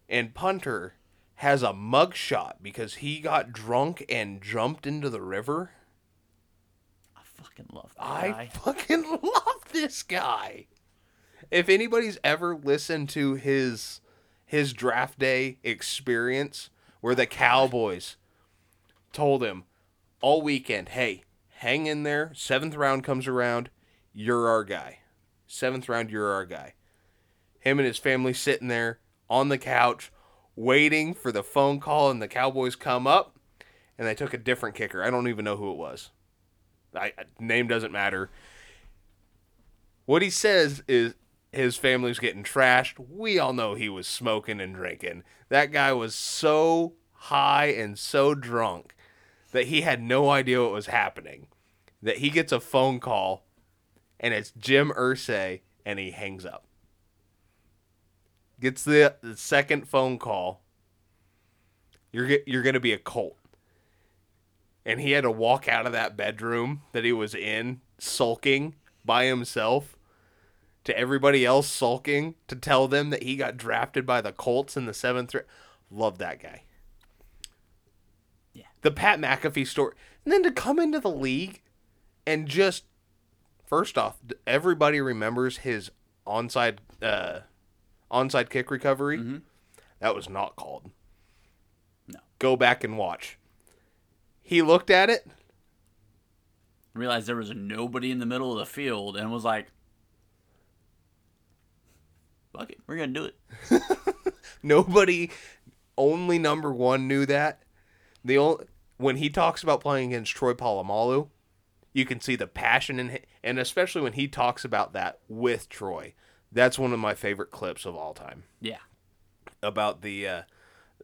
and punter has a mugshot because he got drunk and jumped into the river. I fucking love that I guy. fucking love this guy. If anybody's ever listened to his his draft day experience where the Cowboys told him all weekend, "Hey, hang in there. Seventh round comes around, you're our guy. Seventh round, you're our guy." Him and his family sitting there on the couch waiting for the phone call and the Cowboys come up and they took a different kicker. I don't even know who it was. I, name doesn't matter. What he says is his family's getting trashed. We all know he was smoking and drinking. That guy was so high and so drunk that he had no idea what was happening. That he gets a phone call and it's Jim Irsay and he hangs up. Gets the, the second phone call. You're you're going to be a Colt and he had to walk out of that bedroom that he was in sulking by himself to everybody else sulking to tell them that he got drafted by the Colts in the seventh round. Love that guy. Yeah. The Pat McAfee story. And then to come into the league and just, first off, everybody remembers his onside, uh, onside kick recovery. That was not called. No. Go back and watch. He looked at it. Realized there was nobody in the middle of the field and was like, "Fuck it, we're gonna do it." Nobody, only number one knew that. The only when he talks about playing against Troy Polamalu, you can see the passion in him, and especially when he talks about that with Troy. That's one of my favorite clips of all time Yeah, about the uh,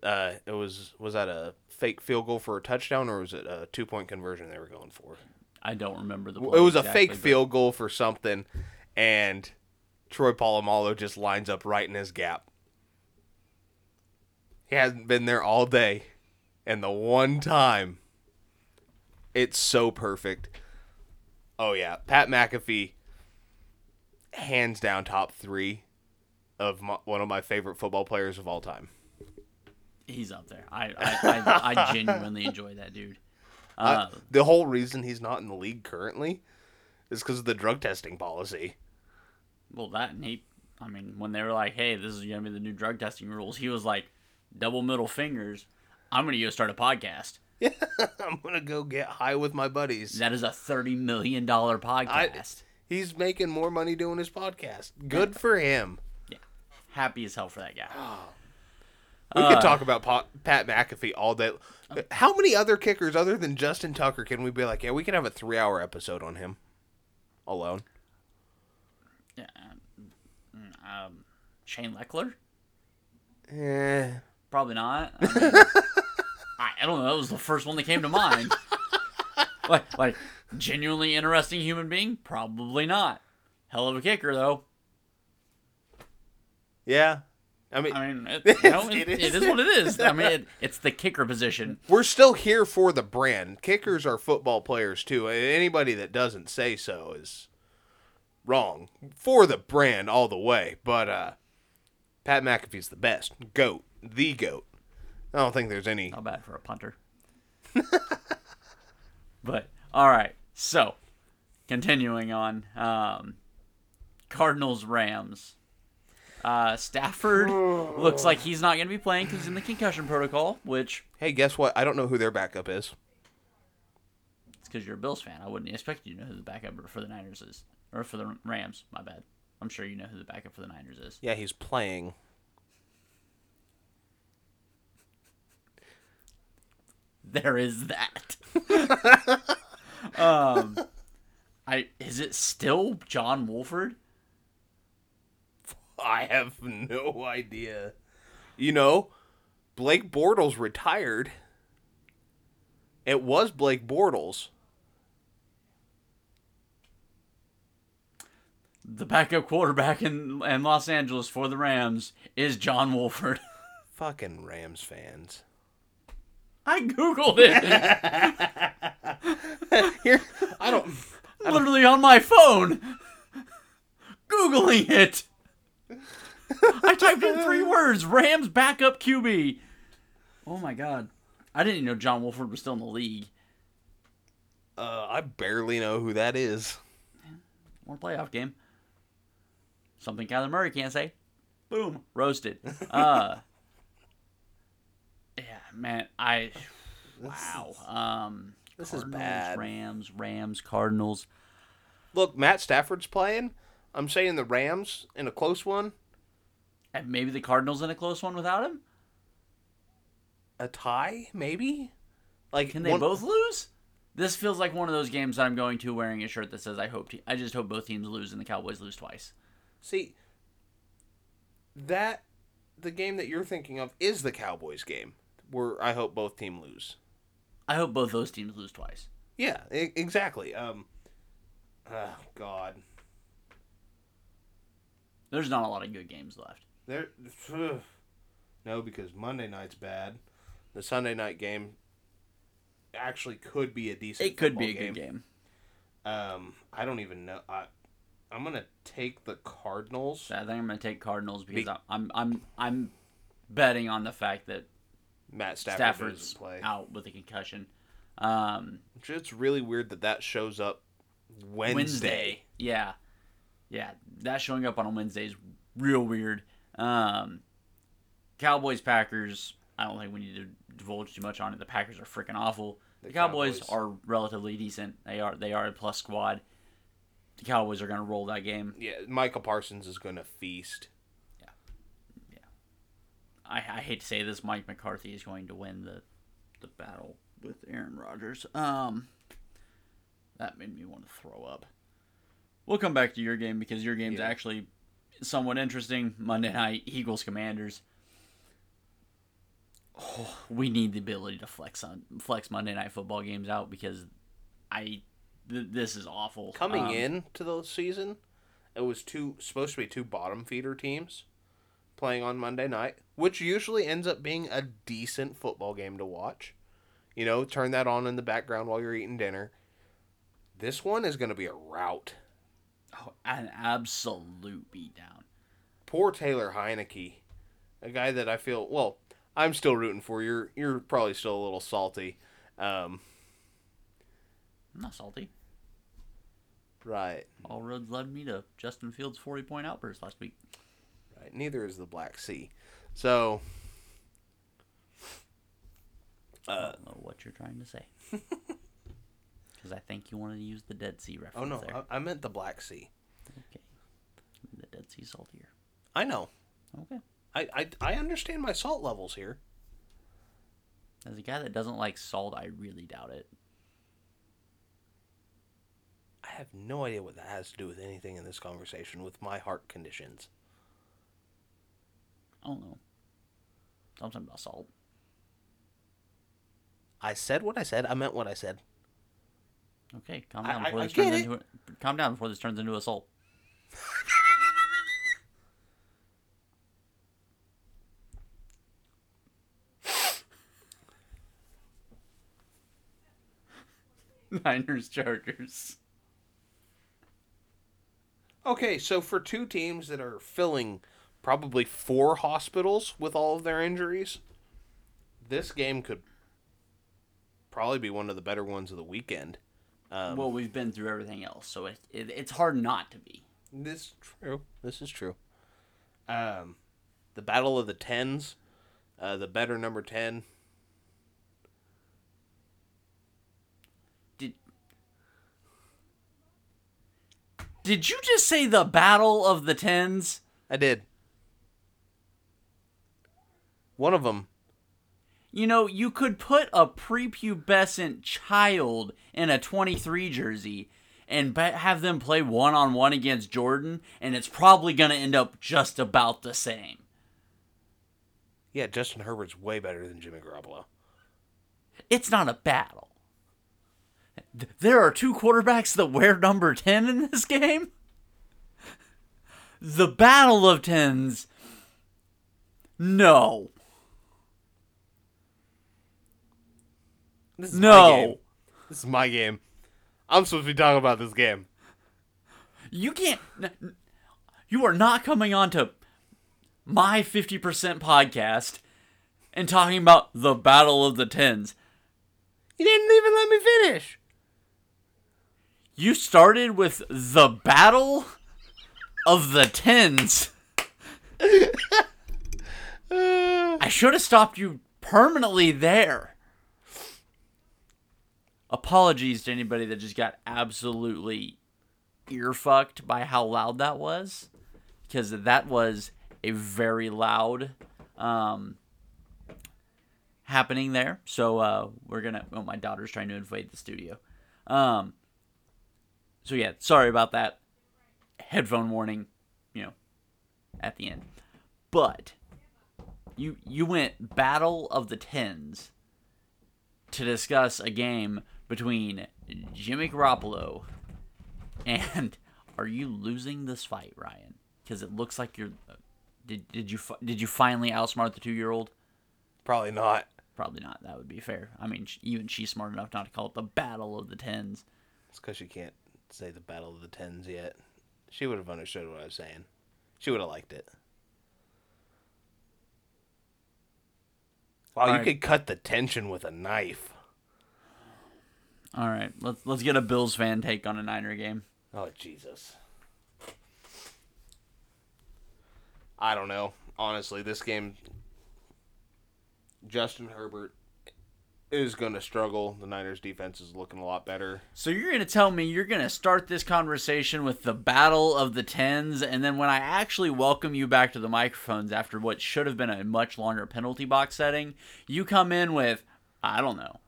Uh, it was was that a fake field goal for a touchdown or was it a two point conversion they were going for? I don't remember the. it was a fake but- field goal for something, and Troy Polamalu just lines up right in his gap. He hasn't been there all day, and the one time, it's so perfect. Oh yeah, Pat McAfee, hands down top three of my, one of my favorite football players of all time. He's up there. I I, I, I genuinely enjoy that dude. Uh, the whole reason he's not in the league currently is because of the drug testing policy. Well, that and he. I mean, when they were like, "Hey, this is gonna be the new drug testing rules," he was like, "Double middle fingers. I'm gonna go start a podcast. I'm gonna go get high with my buddies. That is a thirty million dollar podcast. He's making more money doing his podcast. Good for him. Yeah, Happy as hell for that guy. We Uh, could talk about Pa- Pat McAfee all day. How many other kickers other than Justin Tucker can we be like, yeah, we can have a three-hour episode on him alone? Yeah. Um, Shane Lechler? Eh. Probably not. I, mean, I, I don't know. That was the first one that came to mind. like, like, genuinely interesting human being? Probably not. Hell of a kicker, though. Yeah. I mean, I mean, it, you know, it, It it is. is what it is. I mean, it, it's the kicker position. we're still here for the brand. Kickers are football players too. Anybody that doesn't say so is wrong. For the brand all the way. But uh Pat McAfee's the best. Goat. The goat. I don't think there's any Not bad for a punter. but all right, so continuing on, um, Cardinals Rams. Uh, Stafford looks like he's not going to be playing because he's in the concussion protocol, which Hey, guess what? I don't know who their backup is. it's because you're a Bills fan. I wouldn't expect you to know who the backup for the Niners is, or for the Rams. My bad. I'm sure you know who the backup for the Niners is. Yeah, he's playing. There is that. um, I is it still John Wolford? I have no idea. You know, Blake Bortles retired. It was Blake Bortles. The backup quarterback in, in Los Angeles for the Rams is John Wolford. Fucking Rams fans. I googled it, Here, I don't. literally on my phone, googling it. I typed in three words: Rams backup QB. Oh my god, I didn't even know John Wolford was still in the league. Uh, I barely know who that is. One playoff game. Something Kyler Murray can't say. Boom, roasted. Uh, yeah, man, I wow. Um, This is bad. Rams, Rams, Cardinals. Look, Matt Stafford's playing. I'm saying the Rams in a close one. And maybe the Cardinals in a close one without him. A tie, maybe. Like, Can they one- both lose? This feels like one of those games that I'm going to wearing a shirt that says "I hope." Te- I just hope both teams lose and the Cowboys lose twice. See, that the game that you're thinking of is the Cowboys game, where I hope both team lose. I hope both those teams lose twice. Yeah, e- exactly. Um, oh God, There's not a lot of good games left. there. No, because Monday night's bad. The Sunday night game actually could be a decent. It could be a football good game. Um, I don't even know. I, I'm gonna take the Cardinals. I think I'm going to take Cardinals because Be- I'm I'm I'm betting on the fact that Matt Stafford Stafford's play. out with a concussion. Um, It's really weird that that shows up Wednesday. Wednesday. Yeah. Yeah. That showing up on a Wednesday is real weird. Um, Cowboys, Packers, I don't think we need to divulge too much on it. The Packers are freaking awful. The, The Cowboys, Cowboys. are relatively decent. They are they are a plus squad. The Cowboys are going to roll that game. Yeah, Michael Parsons is gonna feast. Yeah, yeah. I, I hate to say this, Mike McCarthy is going to win the the battle with Aaron Rodgers. Um, that made me want to throw up. We'll come back to your game because your game's Yeah. actually somewhat interesting. Monday night Eagles Commanders. Oh, we need the ability to flex on flex Monday night football games out because I th- this is awful. Coming Um, in to the season, it was two supposed to be two bottom feeder teams playing on Monday night, which usually ends up being a decent football game to watch. You know, turn that on in the background while you're eating dinner. This one is going to be a rout. oh, an absolute beatdown. Poor Taylor Heinicke, a guy that I feel well. I'm still rooting for. You're you're probably still a little salty. Um, I'm not salty. Right, All roads led me to Justin Fields' 40 point outburst last week. right. Neither is the Black Sea. So I Uh, don't know what you're trying to say. Because I think you wanted to use the Dead Sea reference Oh no, there. I, I meant the Black Sea. Okay. The Dead Sea saltier. I know. Okay. I, I I understand my salt levels here. As a guy that doesn't like salt, I really doubt it. I have no idea what that has to do with anything in this conversation with my heart conditions. I don't know. Something about salt. I said what I said. I meant what I said. Okay, calm down I- before I this get turns into a, calm down before this turns into assault. Niners Chargers. Okay, so for two teams that are filling probably four hospitals with all of their injuries, this game could probably be one of the better ones of the weekend. Um, well, we've been through everything else, so it, it it's hard not to be. This is true. This is true. Um, the Battle of the Tens, uh, the better number ten. Did Did you just say the Battle of the Tens? I did. One of them. You know, you could put a prepubescent child in a 23 jersey and bet, have them play one on one against Jordan, and it's probably going to end up just about the same. Yeah, Justin Herbert's way better than Jimmy Garoppolo. It's not a battle. Th- There are two quarterbacks that wear number 10 in this game. The Battle of Tens. No. This is No. my game. This is my game. I'm supposed to be talking about this game. You can't. You are not coming on to my 50% podcast and talking about the Battle of the Tens. You didn't even let me finish. You started with the Battle of the Tens. I should have stopped you permanently there. Apologies to anybody that just got absolutely ear fucked by how loud that was, because that was a very loud um, happening there. So uh, we're gonna. Oh, my daughter's trying to invade the studio. Um, so yeah, sorry about that. Headphone warning, you know, at the end. But you you went Battle of the Tens to discuss a game between Jimmy Garoppolo and are you losing this fight, Ryan? Because it looks like you're. Uh, did did you did you finally outsmart the two year old? Probably not. Probably not. That would be fair. I mean, even she's smart enough not to call it the Battle of the Tens. It's because she can't say the Battle of the Tens yet. She would have understood what I was saying. She would have liked it. Wow, you Alright. could cut the tension with a knife. All right, let's let's get a Bills fan take on a Niner game. Oh Jesus. I don't know. Honestly, this game Justin Herbert is going to struggle. The Niners defense is looking a lot better. So you're gonna tell me you're gonna start this conversation with the battle of the tens, and then when I actually welcome you back to the microphones after what should have been a much longer penalty box setting, you come in with, I don't know.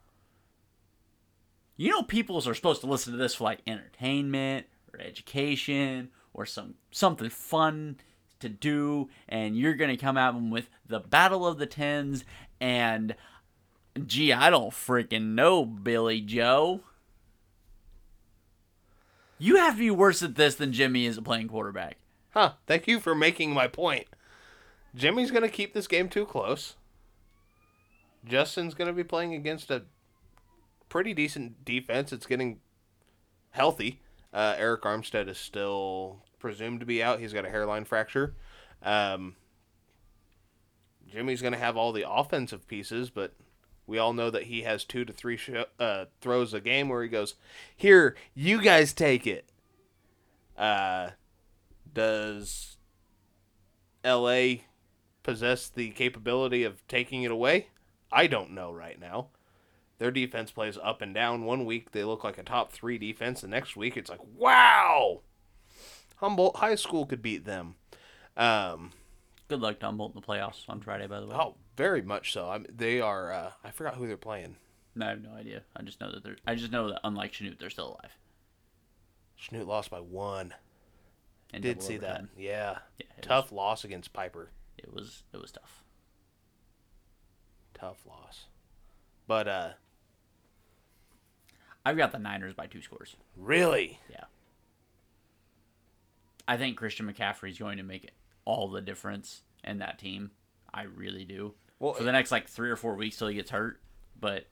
You know, people are supposed to listen to this for like entertainment or education or some something fun to do, and you're gonna come at them with the battle of the tens And gee, I don't freaking know, Billy Joe. You have to be worse at this than Jimmy is at playing quarterback. Huh. Thank you for making my point. Jimmy's going to keep this game too close. Justin's going to be playing against a pretty decent defense. It's getting healthy. Uh, Arik Armstead is still presumed to be out. He's got a hairline fracture. Um, Jimmy's going to have all the offensive pieces, but we all know that he has two to three sh- uh, throws a game where he goes, "Here, you guys take it." Uh, does LA possess the capability of taking it away? I don't know right now. Their defense plays up and down. One week they look like a top three defense. The next week it's like, wow, Humboldt High School could beat them. Um, Good luck to Humboldt in the playoffs on Friday, by the way. oh, very much so. I mean, they are. Uh, I forgot who they're playing. No, I have no idea. I just know that they're. I just know that unlike Chanute, they're still alive. Chanute lost by one. in Did see that? Yeah, Yeah, tough loss against Piper. It was. It was tough. Tough loss. But uh, I've got the Niners by two scores. really, Yeah. I think Christian McCaffrey's going to make all the difference in that team. I really do. Well, for the next like three or four weeks till he gets hurt, but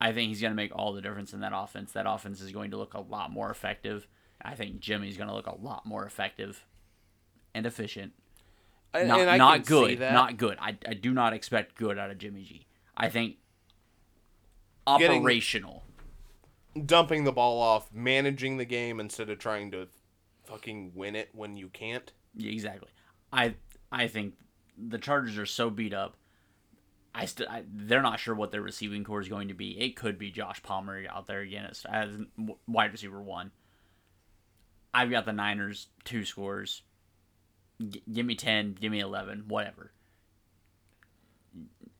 I think he's going to make all the difference in that offense. That offense is going to look a lot more effective. I think Jimmy's going to look a lot more effective and efficient. and- Not and not good. Not good. I, I do not expect good out of Jimmy G. I think Getting- operational. dumping the ball off, managing the game instead of trying to fucking win it when you can't. Yeah, exactly. I I think the Chargers are so beat up. I still they're not sure what their receiving corps is going to be. It could be Josh Palmer out there again as, as wide receiver one. I've got the Niners two scores. G- give me ten. Give me eleven. Whatever.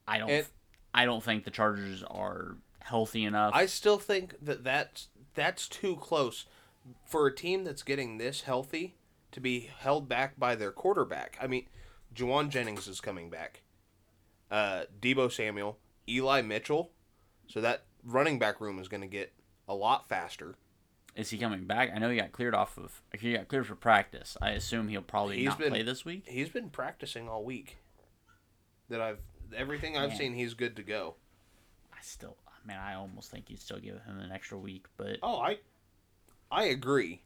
I don't. And- I don't think the Chargers are healthy enough. I still think that that's that's too close for a team that's getting this healthy to be held back by their quarterback. I mean, Jauan Jennings is coming back. Uh, Deebo Samuel, Eli Mitchell, so that running back room is going to get a lot faster. is he coming back? I know he got cleared off of. He got cleared for practice. I assume he'll probably He's not been- play this week. He's been practicing all week. That I've everything I've Man. seen, he's good to go. I still, man, I almost think you'd still give him an extra week, but Oh, I I agree.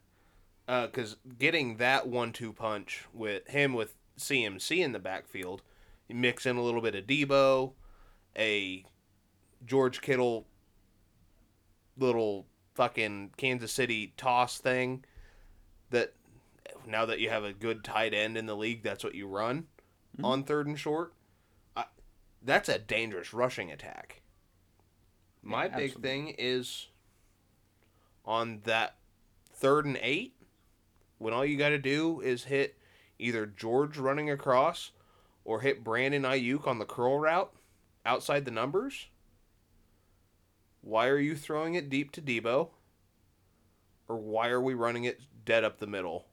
Because getting that one-two punch with him with CMC in the backfield, you mix in a little bit of Deebo, a George Kittle little fucking Kansas City toss thing. That now that you have a good tight end in the league, that's what you run mm-hmm. on third and short. I, that's a dangerous rushing attack. My Yeah, big absolutely. thing is on that third and eight, when all you got to do is hit either George running across or hit Brandon Aiyuk on the curl route outside the numbers. Why are you throwing it deep to Deebo? Or why are we running it dead up the middle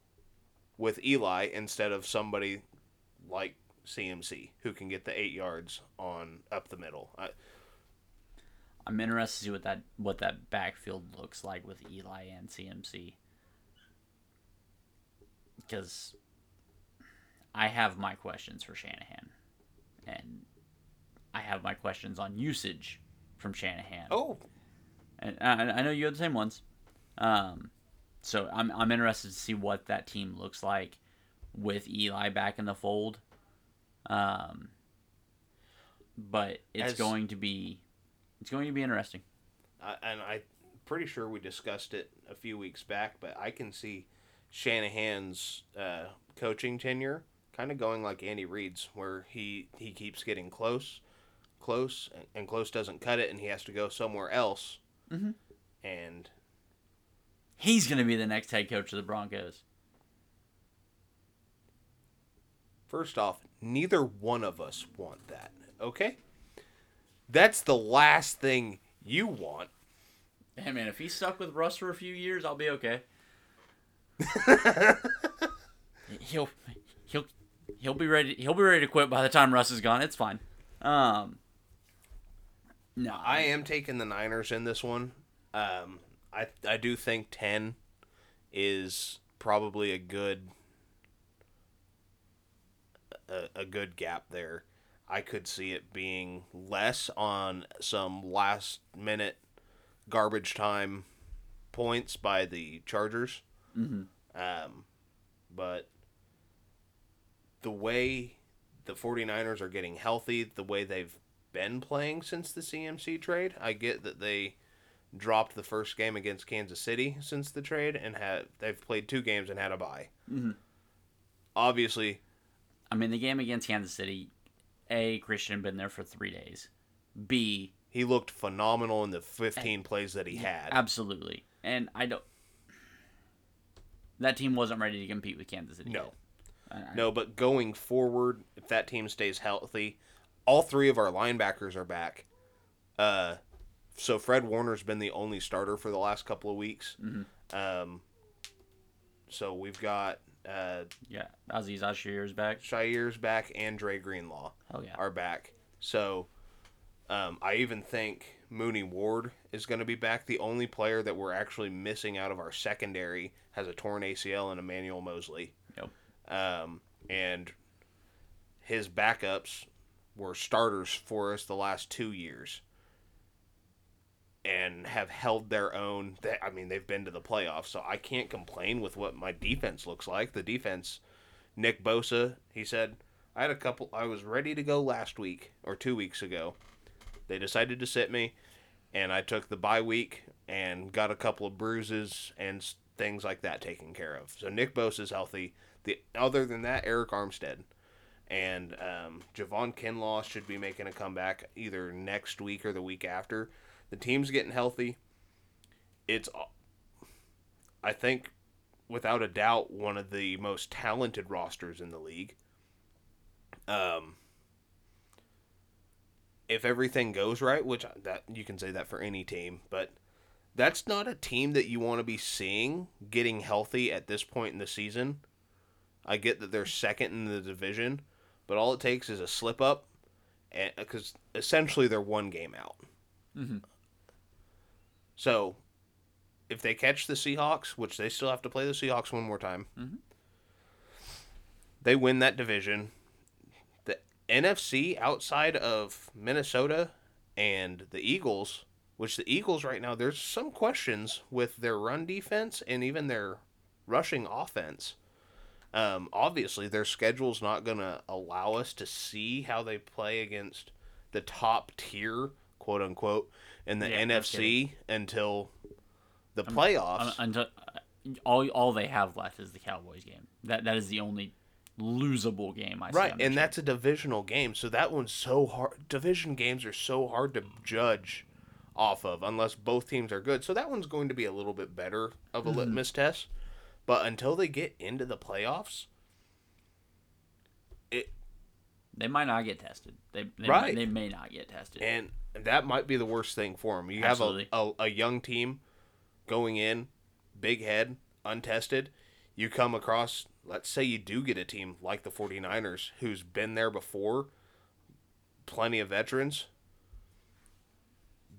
with Eli instead of somebody like CMC who can get the eight yards on up the middle? I, I'm interested to see what that what that backfield looks like with Eli and CMC. Because I have my questions for Shanahan, and I have my questions on usage from Shanahan. oh, and I, I know you have the same ones. Um, so I'm I'm interested to see what that team looks like with Eli back in the fold. Um, but it's As- going to be it's going to be interesting. I, and I'm pretty sure we discussed it a few weeks back, but I can see Shanahan's uh, coaching tenure kind of going like Andy Reid's, where he he keeps getting close, close, and- and close doesn't cut it, and he has to go somewhere else. Mhm. And He's going to be the next head coach of the Broncos. first off, neither one of us want that. Okay, that's the last thing you want. Hey man, if he's stuck with Russ for a few years, I'll be okay. he'll he'll be ready. He'll be ready to quit by the time Russ is gone. It's fine. Um, No, I am taking the Niners in this one. Um, I I do think ten is probably a good a, a good gap there. I could see it being less on some last minute garbage time points by the Chargers. Mm-hmm. Um, but the way the 49ers are getting healthy, the way they've been playing since the CMC trade, I get that they dropped the first game against Kansas City since the trade and had they've played two games and had a bye. Mm-hmm. Obviously, I mean, the game against Kansas City, A, Christian had been there for three days. B, he looked phenomenal in the 15 plays that he had. absolutely. And I don't. That team wasn't ready to compete with Kansas City. No. yet. I- No, but going forward, if that team stays healthy, all three of our linebackers are back. Uh, so Fred Warner's been the only starter for the last couple of weeks. Mhm. Um, so we've got uh, Yeah, Azeez Al-Shaair's back. Shire's back and Dre Greenlaw Oh yeah. are back. So um, I even think Mooney Ward is going to be back. The only player that we're actually missing out of our secondary has a torn ACL and Emmanuel Moseley. Um, and his backups were starters for us the last two years and have held their own. They, I mean, they've been to the playoffs, so I can't complain with what my defense looks like. The defense, Nick Bosa, he said, I had a couple, I was ready to go last week or two weeks ago. They decided to sit me, and I took the bye week and got a couple of bruises and things like that taken care of. So Nick Bosa is healthy. The other than that, Arik Armstead and um, Javon Kinlaw should be making a comeback either next week or the week after. The team's getting healthy. It's, I think, without a doubt, one of the most talented rosters in the league. Um, if everything goes right, which that you can say that for any team, but that's not a team that you want to be seeing getting healthy at this point in the season. I get that they're second in the division, but all it takes is a slip up, and because essentially they're one game out. Mhm. So, if they catch the Seahawks, which they still have to play the Seahawks one more time, Mhm. they win that division. The NFC outside of Minnesota and the Eagles, which the Eagles right now, there's some questions with their run defense and even their rushing offense. Um, obviously, their schedule's not going to allow us to see how they play against the top tier, quote unquote, in the Yeah, NFC until the playoffs. Un- until, uh, all all they have left is the Cowboys game. That that is the only losable game I see. right, and that's a divisional game, so that one's so hard. Division games are so hard to judge off of unless both teams are good. So that one's going to be a little bit better of a Mm-hmm. litmus test. But until they get into the playoffs, it they might not get tested. They they, Right. they may not get tested. and that might be the worst thing for them. You Absolutely. have a, a, a young team going in, big head, untested. You come across, let's say you do get a team like the 49ers who's been there before, plenty of veterans.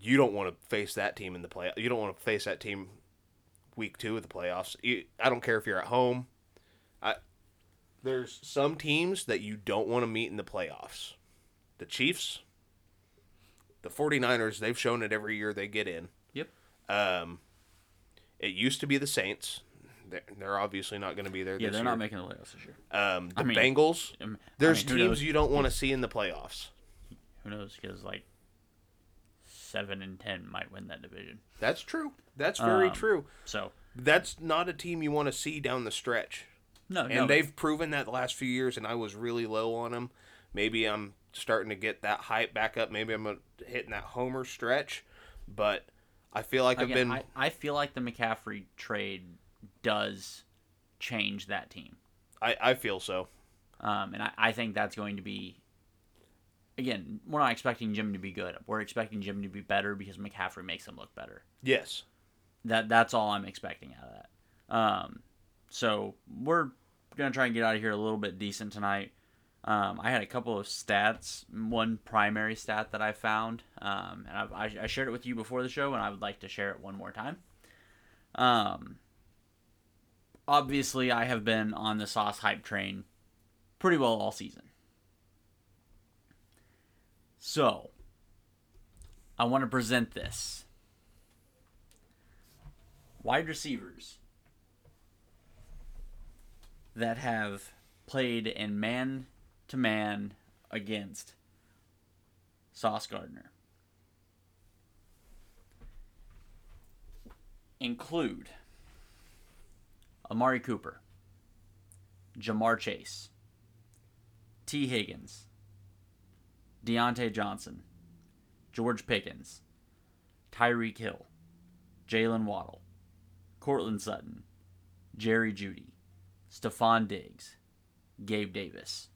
You don't want to face that team in the play. You don't want to face that team week two of the playoffs. I don't care if you're at home. I, there's some teams that you don't want to meet in the playoffs. The Chiefs, the 49ers, they've shown it every year they get in. Yep. Um, it used to be the Saints. They're, they're obviously not going to be there. yeah, they're year. not making the playoffs this year. Um, the I mean, Bengals. Um, I There's mean, teams knows? you don't want to see in the playoffs. Who knows? Because like seven and ten might win that division. That's true. That's very Um, true. So That's not a team you want to see down the stretch. no, no. And no, they've proven that the last few years, and I was really low on them. Maybe I'm starting to get that hype back up. Maybe I'm hitting that homer stretch. But I feel like I've been. I, I feel like the McCaffrey trade does change that team. I, I feel so. Um, and I, I think that's going to be again, we're not expecting Jim to be good. We're expecting Jim to be better because McCaffrey makes him look better. Yes. That that's all I'm expecting out of that. Um, so we're gonna try and get out of here a little bit decent tonight. Um, I had a couple of stats. One primary stat that I found, um, and I, I, I shared it with you before the show, and I would like to share it one more time. Um, obviously, I have been on the Sauce hype train pretty well all season. So, I want to present this. Wide receivers that have played in man to man against Sauce Gardner include Amari Cooper, Ja'Marr Chase, Tee Higgins, Diontae Johnson, George Pickens, Tyreek Hill, Jaylen Waddle, Courtland Sutton, Jerry Jeudy, Stefon Diggs, Gabe Davis.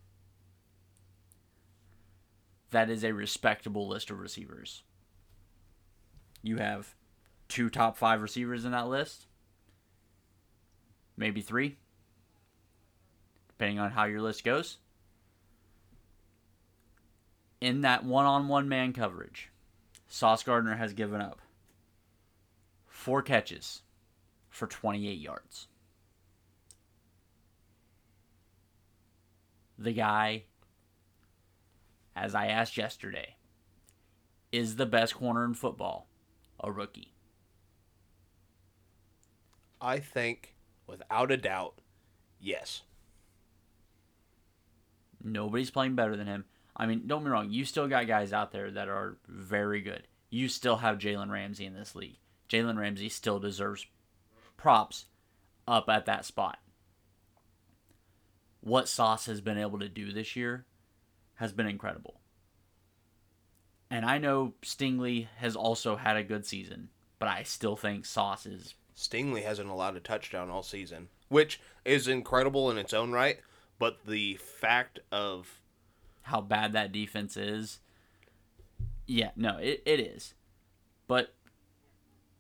That is a respectable list of receivers. You have two top five receivers in that list, maybe three, depending on how your list goes. In that one on one man coverage, Sauce Gardner has given up four catches for 28 yards. The guy, as I asked yesterday, is the best corner in football a rookie? I think, without a doubt, yes. Nobody's playing better than him. I mean, don't be wrong. You still got guys out there that are very good. You still have Jalen Ramsey in this league. Jalen Ramsey still deserves props up at that spot. What Sauce has been able to do this year has been incredible. And I know Stingley has also had a good season, but I still think Sauce is Stingley hasn't allowed a touchdown all season, which is incredible in its own right. But the fact of how bad that defense is. Yeah, no, it, it is. But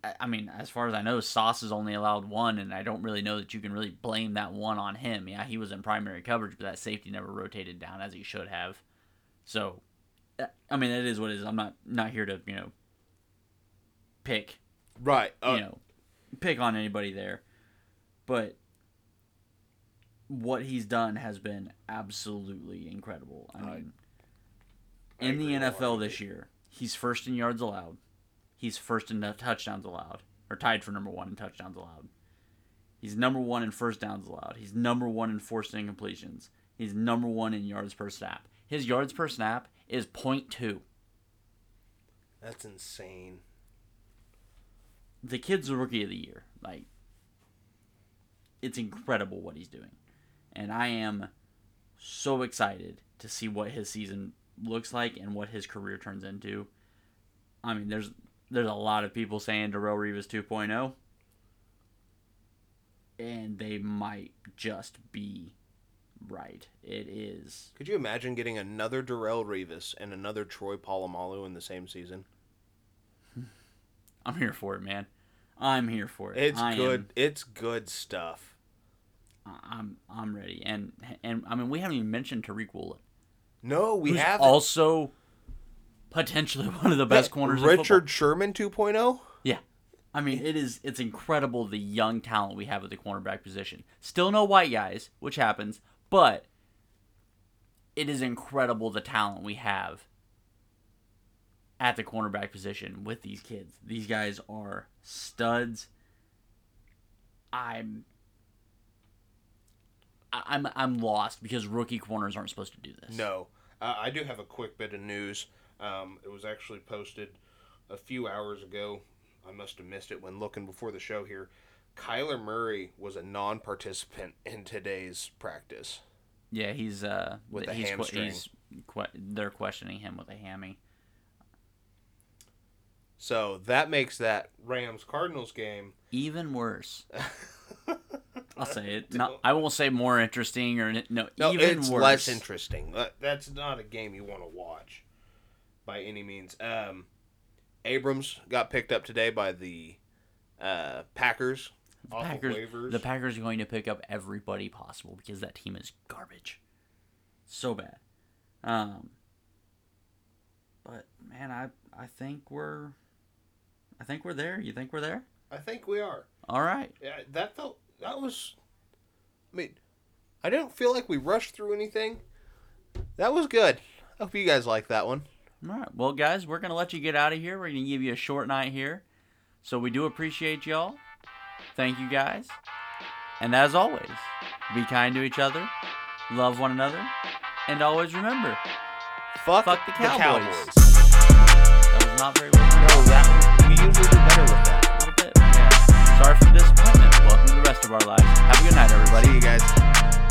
I- mean, as far as I know, Sauce has only allowed one, and I don't really know that you can really blame that one on him. Yeah, he was in primary coverage, but that safety never rotated down as he should have. So, I mean, it is what it is. I'm not not here to you know pick right, uh, you know, pick on anybody there. But what he's done has been absolutely incredible. I mean, I in the NFL this year, he's first in yards allowed. He's first in touchdowns allowed, or tied for number one in touchdowns allowed. He's number one in first downs allowed. He's number one in forced incompletions. He's number one in yards per snap. His yards per snap is 0.2. that's insane. the kid's the rookie of the year. Like, it's incredible what he's doing, and I am so excited to see what his season looks like and what his career turns into. I mean, there's there's a lot of people saying Darrelle Revis 2.0, and they might just be right. It is. Could you imagine getting another Darrelle Revis and another Troy Polamalu in the same season? I'm here for it, man. I'm here for it. It's I am- good. It's good stuff. I'm I'm ready, and and I mean we haven't even mentioned Tariq Woolen. No, we have also potentially one of the best corners. in. Richard Sherman oh? 2.0. Yeah, I mean it is. It's incredible the young talent we have at the cornerback position. Still no white guys, which happens, but it is incredible the talent we have at the cornerback position with these kids. These guys are studs. I'm. I'm I'm lost because rookie corners aren't supposed to do this. No, uh, I do have a quick bit of news. Um, it was actually posted a few hours ago. I must have missed it when looking before the show here. Kyler Murray was a non-participant in today's practice. Yeah, he's uh With a he's, hamstring. he's they're questioning him with a hammy. So that makes that Rams Cardinals game. Even worse. I'll say it. Not, I won't say more interesting or no. No, even it's worse. less interesting. That's not a game you want to watch by any means. Um, Abrams got picked up today by the uh, Packers. of Packers, waivers. the Packers are going to pick up everybody possible because that team is garbage. so bad. Um, but man, I I think we're, I think we're there. You think we're there? I think we are. All right. Yeah, that felt that was. I mean, I didn't feel like we rushed through anything. That was good. I hope you guys like that one. All right. Well, guys, we're gonna let you get out of here. We're gonna give you a short night here, so we do appreciate y'all. Thank you, guys. And as always, be kind to each other, love one another, and always remember, Fuck, Fuck the Cowboys. Cowboys. that was not very well. No, that we usually do better with that. A little bit. Yeah. Sorry for the disappointment. Of our lives. Have a good night, everybody. See you guys.